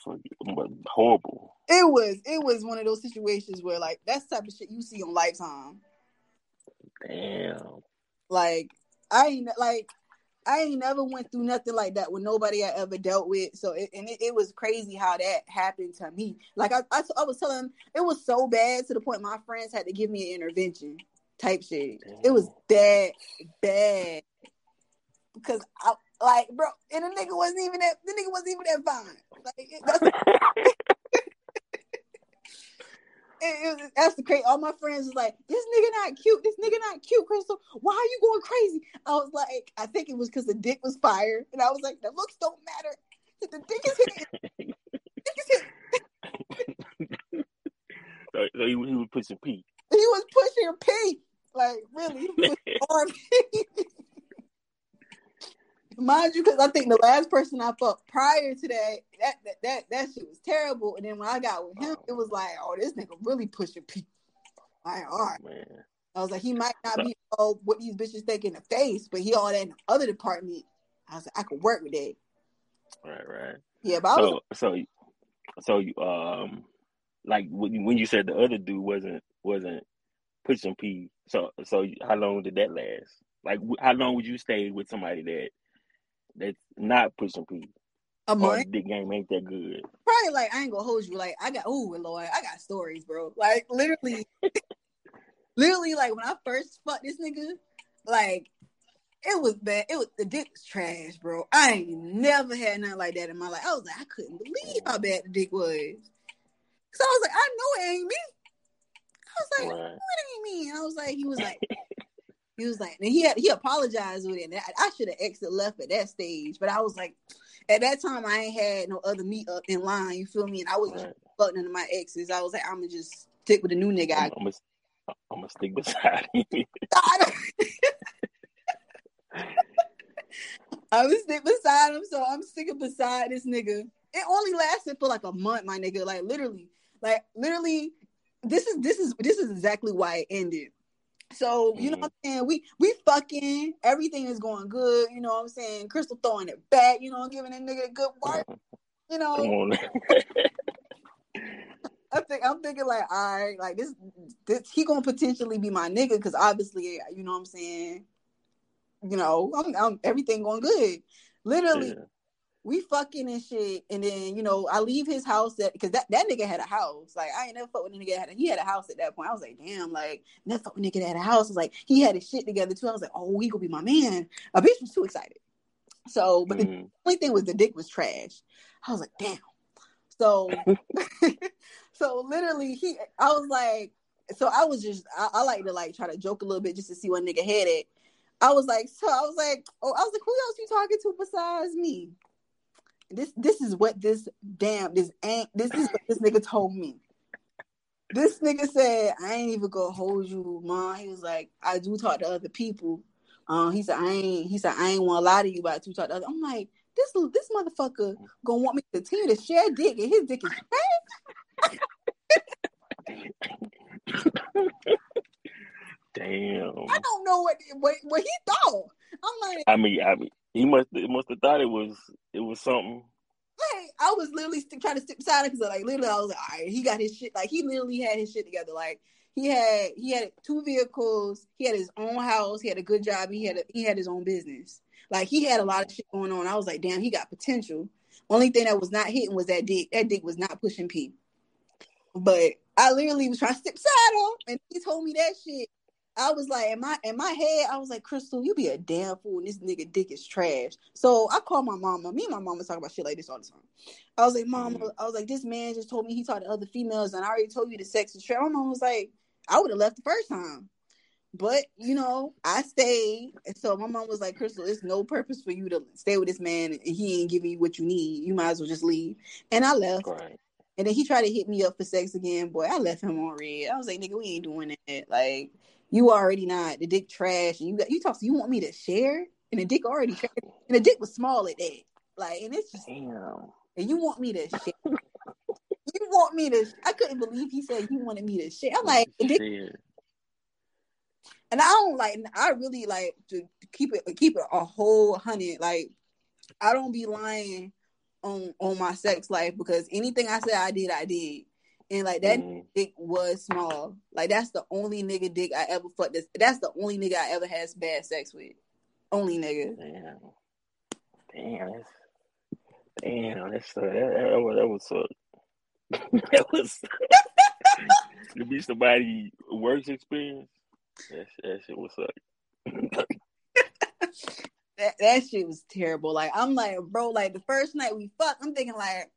Speaker 2: horrible.
Speaker 1: It was. It was one of those situations where, like, that's type of shit you see on Lifetime.
Speaker 2: Damn.
Speaker 1: Like, I ain't like, I ain't never went through nothing like that with nobody I ever dealt with. So, it, and it, it was crazy how that happened to me. Like, I, I, I was telling, it was so bad to the point my friends had to give me an intervention type shit. It was that bad because I like, bro, and the nigga wasn't even that. The nigga wasn't even that fine. Like, that's. it, it, that's the crazy. All my friends was like, "This nigga not cute. This nigga not cute, Crystal. Why are you going crazy?" I was like, "I think it was because the dick was fire," and I was like, "The looks don't matter. The dick is hitting. dick is
Speaker 2: hitting." so, so he, he was pushing P.
Speaker 1: He was pushing P. Like really, he was pushing mind you, because I think the last person I fucked prior to that, that, that that that shit was terrible. And then when I got with him, it was like, oh, this nigga really pushing people. Like, all right. Man. I was like, he might not be all what these bitches think in the face, but he all that in the other department. I was like, I could work with that.
Speaker 2: Right, right.
Speaker 1: Yeah, but
Speaker 2: so,
Speaker 1: was,
Speaker 2: so, so, you, um, like when you said the other dude wasn't wasn't pushing P. So, so how long did that last? Like, how long would you stay with somebody that that's not pushing people.
Speaker 1: A month.
Speaker 2: The game ain't that good.
Speaker 1: Probably like I ain't gonna hold you. Like I got oh Lord, I got stories, bro. Like literally, literally, like when I first fucked this nigga, like it was bad. It was the dick was trash, bro. I ain't never had nothing like that in my life. I was like, I couldn't believe how bad the dick was. So I was like, I know it ain't me. I was like, what ain't me? And I was like, he was like, he was like, and he had he apologized with it. And I, I should have exited left at that stage, but I was like, at that time I ain't had no other meet up in line. You feel me? And I was right. fucking into my exes. I was like, I'm gonna just stick with the new nigga.
Speaker 2: I'm, gonna, I'm gonna stick beside him.
Speaker 1: I was stick beside him, so I'm sticking beside this nigga. It only lasted for like a month, my nigga. Like literally, like literally, this is this is this is exactly why it ended. So you know mm-hmm. what I'm saying? We we fucking everything is going good. You know what I'm saying? Crystal throwing it back. You know, giving a nigga a good work. You know. I think I'm thinking like, all right, like this, this he gonna potentially be my nigga because obviously, you know what I'm saying. You know, I'm, I'm everything going good. Literally, yeah we fucking and shit, and then you know I leave his house because that, that nigga had a house. Like I ain't never fuck with a nigga had a, he had a house at that point. I was like, damn, like never fuck with a nigga that had a house. was like he had his shit together too. I was like, oh, he gonna be my man. A bitch was too excited. So, but mm-hmm. the only thing was the dick was trash. I was like, damn. So, so literally, he, I was like, so I was just, I, I like to like try to joke a little bit just to see what nigga had it. I was like, so I was like, oh, I was like, who else you talking to besides me? This this is what this damn this ain't this is what this nigga told me. This nigga said, I ain't even gonna hold you, mom. He was like, I do talk to other people. Um, he said, I ain't he said, I ain't wanna lie to you about to talk to other. I'm like, this this motherfucker gonna want me to continue to share dick and his dick is.
Speaker 2: Damn.
Speaker 1: I don't know what, what what he thought. I'm like
Speaker 2: I mean I mean he must must have thought it was it was something.
Speaker 1: Hey, I was literally trying to beside him because like literally I was like, all right, he got his shit. Like he literally had his shit together. Like he had he had two vehicles. He had his own house. He had a good job. He had a, he had his own business. Like he had a lot of shit going on. I was like, damn, he got potential. Only thing that was not hitting was that dick. That dick was not pushing P. But I literally was trying to stick beside him, and he told me that shit. I was like, in my in my head, I was like, Crystal, you be a damn fool. And this nigga dick is trash. So I called my mama. Me and my mama talk about shit like this all the time. I was like, Mama, mm-hmm. I was like, this man just told me he talked to other females, and I already told you the sex is trash. My mom was like, I would have left the first time. But you know, I stayed. And so my mom was like, Crystal, it's no purpose for you to stay with this man and he ain't giving you what you need. You might as well just leave. And I left. Right. And then he tried to hit me up for sex again. Boy, I left him on red. I was like, nigga, we ain't doing that. Like, you already not the dick trash, and you got you talk. So you want me to share, and the dick already trash, and the dick was small at that. Like, and it's just, damn. And you want me to share? you want me to? I couldn't believe he said you wanted me to share. I'm like, and I don't like. I really like to keep it keep it a whole hundred. Like, I don't be lying on on my sex life because anything I said I did, I did. And like that mm. dick was small. Like that's the only nigga dick I ever fucked. This that's the only nigga I ever had bad sex with. Only nigga.
Speaker 2: Damn. Damn. That's, damn. That's uh, that, that, that was uh, that was to be somebody works experience. That, that shit was
Speaker 1: up. that that shit was terrible. Like I'm like, bro, like the first night we fucked, I'm thinking like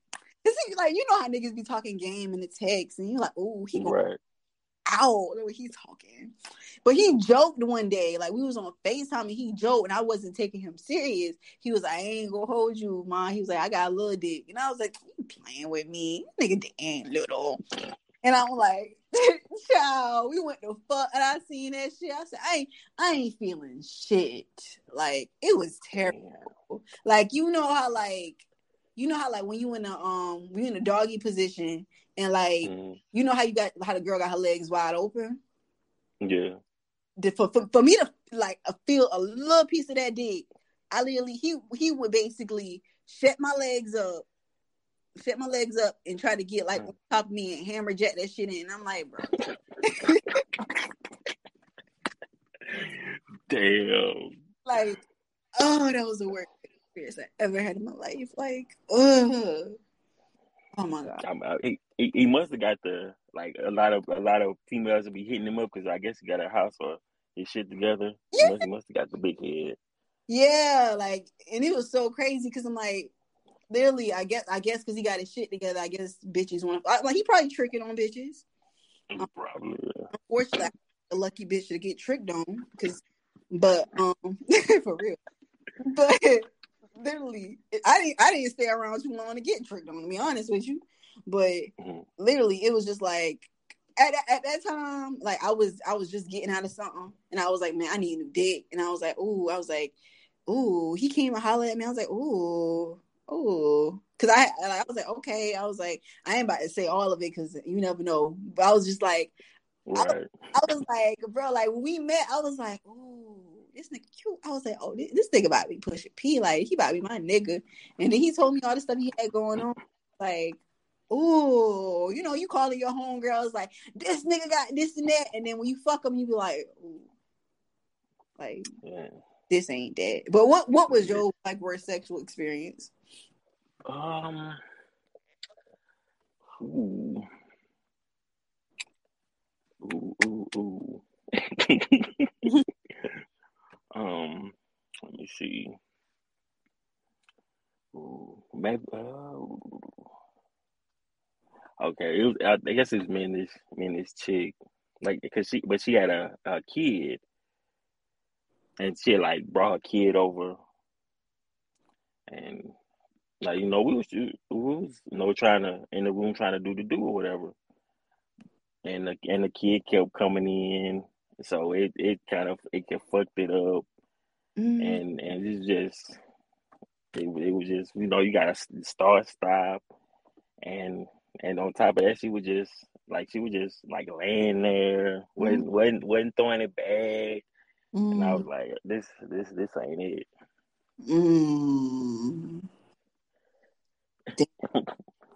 Speaker 1: Cause he, like you know how niggas be talking game in the text, and you're like, oh, he right. out the way he's talking. But he joked one day, like we was on FaceTime and he joked, and I wasn't taking him serious. He was like, I ain't gonna hold you, mom. He was like, I got a little dick, and I was like, you playing with me, nigga, ain't little. And I'm like, child, we went to fuck, and I seen that shit. I said, I ain't, I ain't feeling shit. Like it was terrible. Like you know how like you know how like when you in a um we in a doggy position and like
Speaker 2: Mhm.
Speaker 1: you know how you got how the girl got her legs wide open.
Speaker 2: Yeah.
Speaker 1: The- For, for, for me to like feel a little piece of that dick, I literally he he would basically shut my legs up, shut my legs up, and try to get like
Speaker 2: Mm.
Speaker 1: on top of me and hammer jack that shit in. I'm like, bro,
Speaker 2: Damn.
Speaker 1: like, oh, that was the worst experience I ever had in my life. Like, ugh. oh my god.
Speaker 2: He, he he must have got the like a lot of a lot of females will be hitting him up because I guess he got a house or his shit together.
Speaker 1: Yeah.
Speaker 2: he must have got the big head.
Speaker 1: Yeah, like, and it was so crazy because I'm like, literally, I guess, I guess, because he got his shit together. I guess bitches want to, like, he probably tricking on bitches.
Speaker 2: Probably. Yeah.
Speaker 1: Unfortunately, I'm a lucky bitch to get tricked on, because, but um, for real, but literally, I didn't, I didn't stay around too long to get tricked on. To be honest with you, but
Speaker 2: Mhm.
Speaker 1: literally, it was just like. At, at that time, like I was, I was just getting out of something, and I was like, "Man, I need a new dick." And I was like, "Ooh," I was like, ooh, he came and hollered at me. I was like, ooh, ooh. Cause I, I was like, okay. I was like, I ain't about to say all of it because you never know. But I was just like,
Speaker 2: Right.
Speaker 1: I was like, bro, like when we met, I was like, ooh, this nigga cute. I was like, oh, this, this nigga about to be pushing P. Like, he about to be my nigga. And then he told me all the stuff he had going on. Like, ooh, you know, you calling your homegirls like, this nigga got this and that. And then when you fuck him, you be like, ooh. Like,
Speaker 2: Yeah.
Speaker 1: this ain't that. But what what was your like worst sexual experience?
Speaker 2: Um. Ooh. Ooh, ooh, ooh. um, let me see. Ooh, maybe. Uh, okay, it was. I, guess it's me and this me and this chick, like, cause she, but she had a, a kid, and she like brought her kid over, and like you know we was we was you know trying to in the room trying to do the do or whatever, and the and the kid kept coming in, so it it kind of it fucked it up,
Speaker 1: Mm.
Speaker 2: and and it's just it it was just you know you gotta start stop, and and on top of that she was just like she was just like laying there wasn't wasn't wasn't throwing it back, and I was
Speaker 1: Mm.
Speaker 2: like this this this ain't it.
Speaker 1: Mm.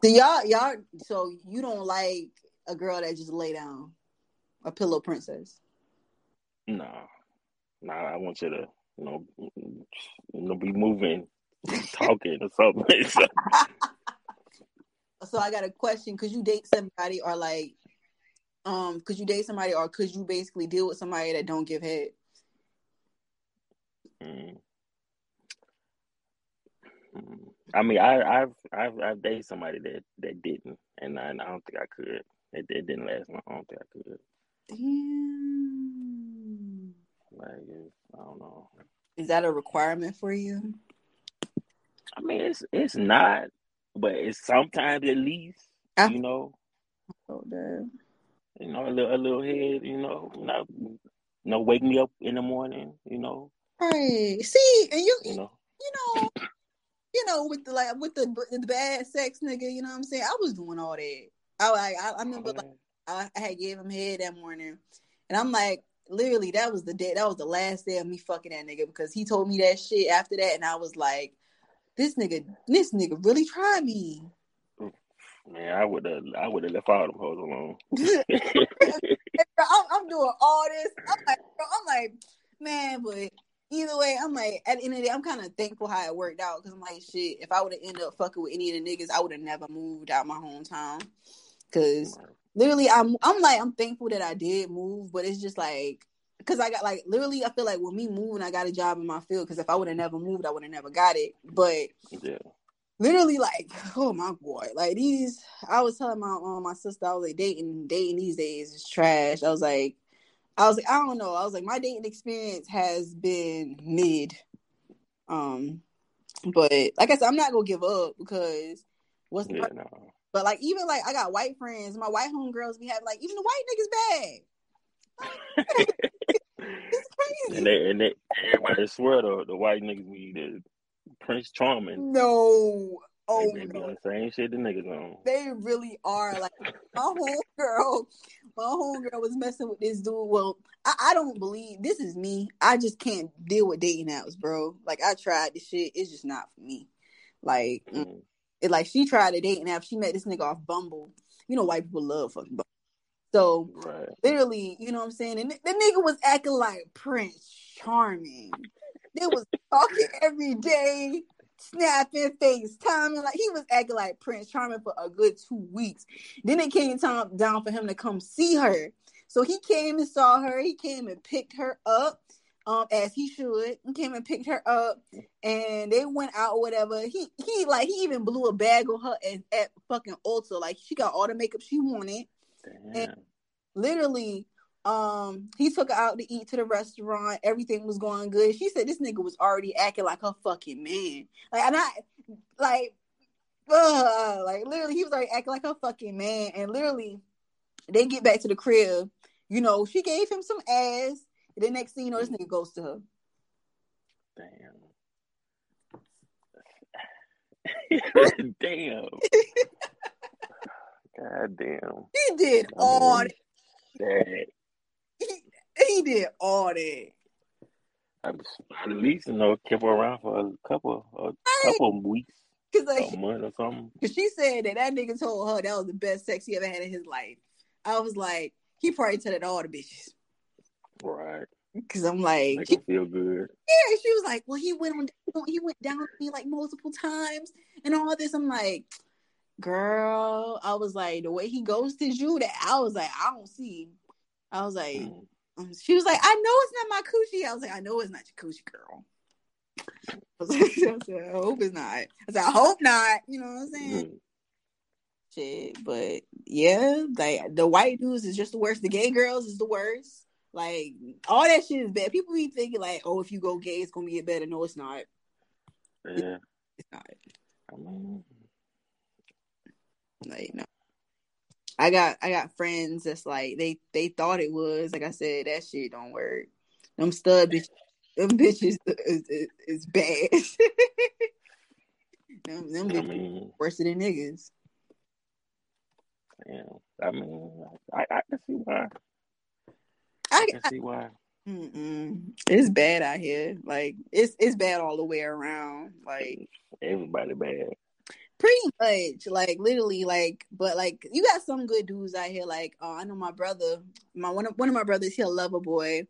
Speaker 1: So y'all y'all so you don't like a girl that just lay down, a pillow princess.
Speaker 2: No, no, I want you to, you know, you know, be moving, talking or something. so,
Speaker 1: So I got a question: Could you date somebody or like, um, could you date somebody or could you basically deal with somebody that don't give head?
Speaker 2: mm. Mm. I mean, I, I've, I've, I've dated somebody that that didn't, and I, and I don't think I could. It, it didn't last long. I don't think I could.
Speaker 1: Damn.
Speaker 2: Like, it, I don't know.
Speaker 1: Is that a requirement for you?
Speaker 2: I mean, it's it's not, but it's sometimes at least,
Speaker 1: I-
Speaker 2: you know,
Speaker 1: Oh, damn.
Speaker 2: you know, a little, a little head, you know, not, you know, wake me up in the morning, you know,
Speaker 1: Right. See, and you,
Speaker 2: you know.
Speaker 1: you know, you know, with the like with the the bad sex nigga, you know what I'm saying? I was doing all that. I like I, I remember oh, like I, I had gave him head that morning, and I'm like, literally, that was the day. That was the last day of me fucking that nigga because he told me that shit after that, and I was like, this nigga, this nigga really tried me.
Speaker 2: Man, I would have, I would have left all them hoes alone.
Speaker 1: I'm, I'm doing all this. I'm like, bro, I'm like, man, but either way, I'm like, at the end of the day, I'm kind of thankful how it worked out because I'm like, shit, if I would have ended up fucking with any of the niggas, I would have never moved out my hometown. Because literally, I'm, I'm like, I'm thankful that I did move, but it's just like, because I got like, literally, I feel like with me moving, I got a job in my field. Because if I would have never moved, I would have never got it. But
Speaker 2: yeah,
Speaker 1: literally like oh my boy like these i was telling my um, my sister i was like dating dating these days is trash i was like i was like i don't know i was like my dating experience has been mid um but like i said i'm not gonna give up because what's the
Speaker 2: yeah,
Speaker 1: pur-
Speaker 2: no.
Speaker 1: But like even like i got white friends my white homegirls we have like even the white niggas bad it's crazy
Speaker 2: and they and they everybody swear the the white niggas be the Prince Charming.
Speaker 1: no Oh,
Speaker 2: they, they be
Speaker 1: no.
Speaker 2: the same shit the niggas on.
Speaker 1: They really are. Like my homegirl, my homegirl was messing with this dude. Well, I, I don't believe this is me. I just can't deal with dating apps, bro. Like I tried this shit. It's just not for me. Like mm,
Speaker 2: Mm.
Speaker 1: It like she tried a dating app. She met this nigga off Bumble. You know white people love fucking Bumble. So
Speaker 2: Right.
Speaker 1: literally, you know what I'm saying? And the, the nigga was acting like Prince Charming. They was talking every day, snapping, FaceTiming. Like he was acting like Prince Charming for a good two weeks. Then it came time down for him to come see her. So he came and saw her. He came and picked her up. Um, as he should, he came and picked her up, and they went out or whatever. He he like he even blew a bag on her at, at fucking Ulta. Like she got all the makeup she wanted.
Speaker 2: Damn.
Speaker 1: literally um he took her out to eat to the restaurant. Everything was going good. She said this nigga was already acting like her fucking man. Like and i like uh, like literally he was already acting like her fucking man. And literally they get back to the crib. You know she gave him some ass and the next thing you know this nigga goes to her
Speaker 2: Damn. damn. God damn.
Speaker 1: he did
Speaker 2: I
Speaker 1: all
Speaker 2: mean, that.
Speaker 1: he, he did all that
Speaker 2: I was- at least you know kept her around for a couple a couple of weeks,
Speaker 1: because like
Speaker 2: a month or something.
Speaker 1: Cause she said that that nigga told her that was the best sex he ever had in his life. I was like, he probably told it all the bitches.
Speaker 2: Right.
Speaker 1: Cause I'm like,
Speaker 2: Make
Speaker 1: she,
Speaker 2: feel good.
Speaker 1: yeah, she was like, well, he went on, he went down on me like multiple times and all this. I'm like, girl, I was like, the way he ghosted you, that I was like, I don't see. I was like,
Speaker 2: Mm.
Speaker 1: um, she was like, I know it's not my coochie. I was like, I know it's not your coochie, girl. I was like, I said, I hope it's not. I said, I hope not. You know what I'm saying?
Speaker 2: Mm.
Speaker 1: shit. But yeah, like the white dudes is just the worst. The gay girls is the worst. Like all that shit is bad. People be thinking like, oh, if you go gay, it's gonna get better. No, it's not.
Speaker 2: Yeah.
Speaker 1: It's not.
Speaker 2: I mean,
Speaker 1: Like no. I got I got friends that's like they they thought it was. Like I said, that shit don't work. Them stud bitches, them bitches is, is, is bad. them them
Speaker 2: I
Speaker 1: bitches
Speaker 2: mean,
Speaker 1: worse than niggas.
Speaker 2: yeah. I mean, I, I can see why.
Speaker 1: I,
Speaker 2: can see why.
Speaker 1: Mm-mm. It's bad out here. Like it's it's bad all the way around. Like
Speaker 2: Everybody bad.
Speaker 1: pretty much. Like literally. Like but like you got some good dudes out here. Like uh, I know my brother. My one of one of my brothers. He a lover boy.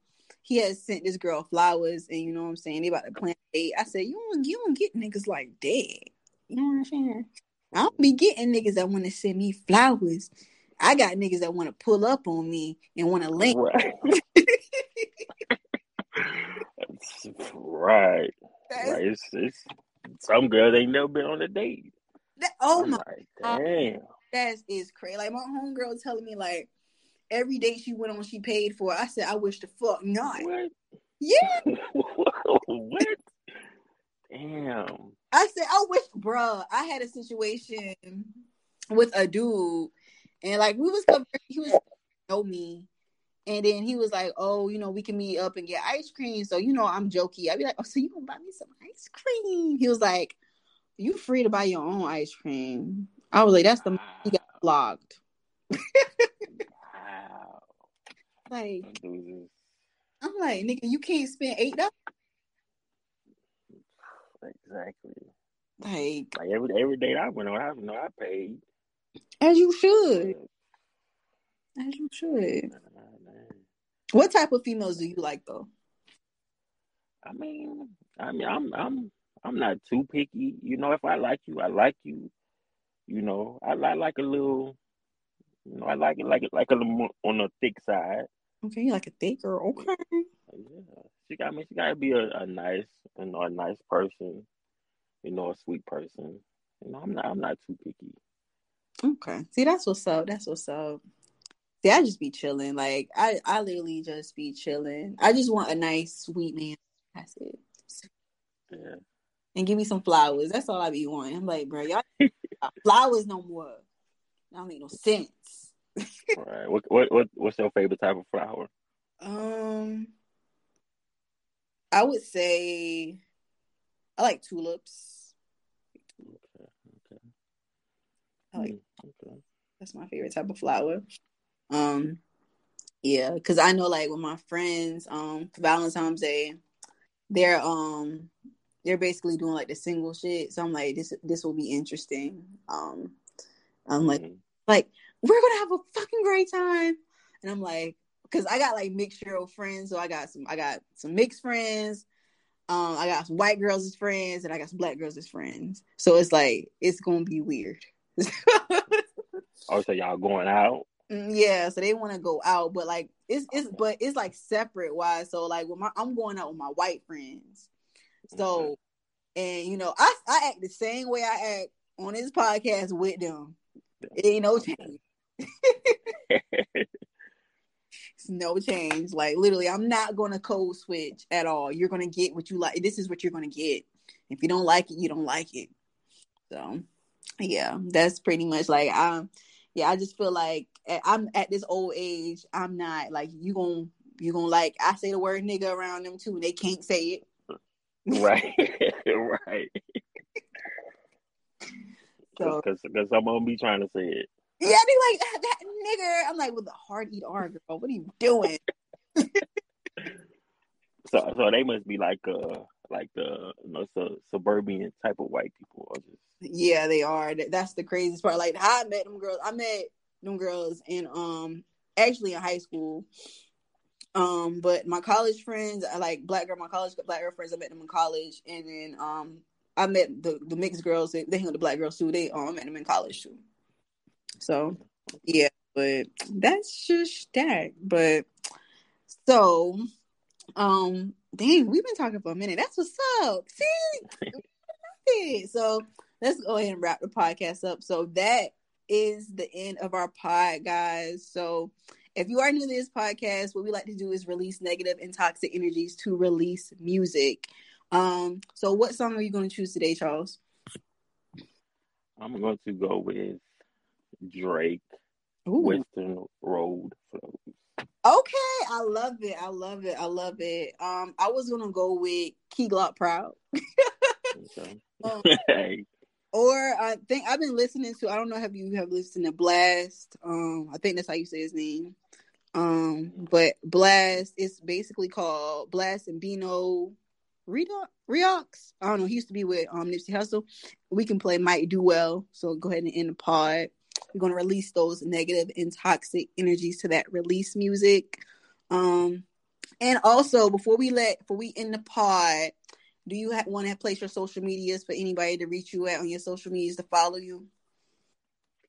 Speaker 1: He has sent this girl flowers, and you know what I'm saying. They about to plan a date. I said you don't you don't get niggas like that. You know what I'm saying? I don't be getting niggas that want to send me flowers. I got niggas that want to pull up on me and want to link.
Speaker 2: Right. right.
Speaker 1: That's-
Speaker 2: Right. It's, it's some girls ain't never been on a date.
Speaker 1: that- oh
Speaker 2: I'm
Speaker 1: my
Speaker 2: like,
Speaker 1: God.
Speaker 2: damn.
Speaker 1: That is crazy. Like my homegirl telling me like every date she went on she paid for. it. I said I wish the fuck not.
Speaker 2: What?
Speaker 1: Yeah.
Speaker 2: what? Damn.
Speaker 1: I said I wish bruh. I had a situation with a dude and like we was he was know me. And then he was like, "Oh, you know, we can meet up and get ice cream." So you know, I'm jokey. I'd be like, "Oh, so you gonna buy me some ice cream?" He was like, "You free to buy your own ice cream." I was like, "That's the he got blocked."
Speaker 2: Wow.
Speaker 1: Like,
Speaker 2: Them dudes is-
Speaker 1: I'm like, "Nigga, you can't spend eight dollars."
Speaker 2: Exactly.
Speaker 1: Like,
Speaker 2: Like every every date I went on, I know I paid.
Speaker 1: As you should, as you should. What type of females do you like though?
Speaker 2: I mean, I mean, I'm I'm I'm not too picky. You know, if I like you, I like you. You know, I like like a little. You know, I like it like it like a little on the thick side.
Speaker 1: Okay, you like a thick girl. Okay.
Speaker 2: Yeah, she got me. She got to be a, a nice, you know, a nice person. You know, a sweet person. You know, I'm not. I'm not too picky.
Speaker 1: Okay. See, that's what's up. That's what's up. See, I just be chilling. Like I, I literally just be chilling. I just want a nice, sweet man. That's it.
Speaker 2: Yeah.
Speaker 1: And give me some flowers. That's all I be wanting. I'm like, bro, y'all flowers no more. That don't make no sense.
Speaker 2: All right. What what what what's your favorite type of flower?
Speaker 1: Um, I would say I like tulips.
Speaker 2: Okay. Okay.
Speaker 1: I like okay. that's my favorite type of flower. Um, yeah, because I know like with my friends, um, for Valentine's Day, they're um they're basically doing like the single shit. So I'm like, this this will be interesting. Um, I'm like, mm-hmm. like we're gonna have a fucking great time, and I'm like, because I got like mixture of friends. So I got some, I got some mixed friends. Um, I got some white girls as friends, and I got some black girls as friends. So it's like it's gonna be weird.
Speaker 2: oh, so y'all going out?
Speaker 1: Mm, yeah, so they want to go out, but like it's it's but it's like separate wise. So like with my I'm going out with my white friends. So and you know, I I act the same way I act on this podcast with them. It ain't no change. it's no change. Like literally, I'm not gonna code switch at all. You're gonna get what you like. This is what you're gonna get. If you don't like it, you don't like it. So yeah, that's pretty much like um yeah, I just feel like I'm at this old age. I'm not like you gonna you gonna like I say the word nigga around them too, and they can't say it.
Speaker 2: Right, right. So, because because I'm gonna be trying to say it.
Speaker 1: Yeah, they like that, that nigga. I'm like with the hard eat R girl. What are you doing?
Speaker 2: so so they must be like uh like the you know so suburban type of white people or just
Speaker 1: yeah they are. That's the craziest part. Like how i met them girls i met them girls in um actually in high school. Um but my college friends i like black girl my college black girl friends i met them in college. And then um i met the the mixed girls. They, they hang with the black girls too. They um met them in college too. So yeah but that's just that. But so um dang we've been talking for a minute that's what's up see so let's go ahead and wrap the podcast up so that is the end of our pod, guys. So if you are new to this podcast, what we like to do is release negative and toxic energies to release music. Um, so what song are you going to choose today, Charles?
Speaker 2: I'm going to go with Drake, Ooh. Weston Road Flows.
Speaker 1: Okay, I love it. I love it. I love it. Um, I was gonna go with Key Glock Proud. okay. um, or I think I've been listening to. I don't know if you have listened to Blxst. Um, I think that's how you say his name. Um, but Blxst is basically called Blxst and Bino. Rideaux. I don't know. He used to be with um Nipsey Hussle. We can play Might Do Well. So go ahead and end the pod. We're gonna release those negative and toxic energies to that release music. Um, and also before we let before we end the pod, do you ha- want to place your social medias for anybody to reach you at on your social medias to follow you?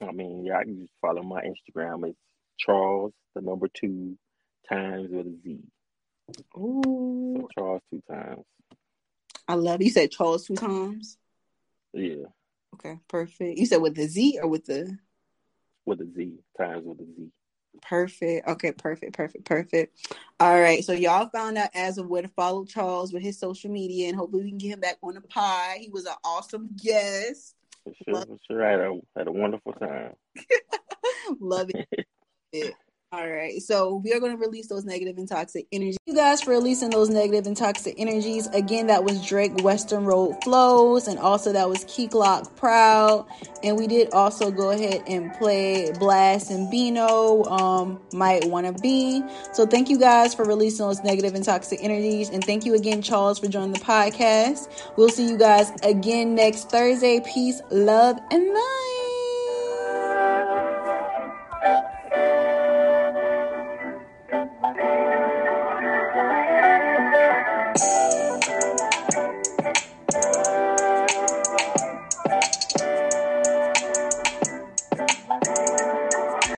Speaker 2: I mean, yeah, I can just follow my Instagram. It's Charles, the number two times with a Z. Ooh. So Charles two times.
Speaker 1: I love you said Charles two times.
Speaker 2: Yeah.
Speaker 1: Okay, perfect. You said with the Z or with the
Speaker 2: with a Z times with a Z.
Speaker 1: Perfect. Okay, perfect, perfect, perfect. All right. So y'all found out as of where to follow Charles with his social media, and hopefully we can get him back on the pod. He was an awesome guest.
Speaker 2: For sure, for sure. I had a had a wonderful time.
Speaker 1: Love it. All right. So we are going to release those negative and toxic energies. You guys for releasing those negative and toxic energies. Again, that was Drake Weston Road Flows. And also that was Key Glock Proud. And we did also go ahead and play Blxst and Bino, um, Might Wanna Be. So thank you guys for releasing those negative and toxic energies. And thank you again, Charles, for joining the podcast. We'll see you guys again next Thursday. Peace, love, and love.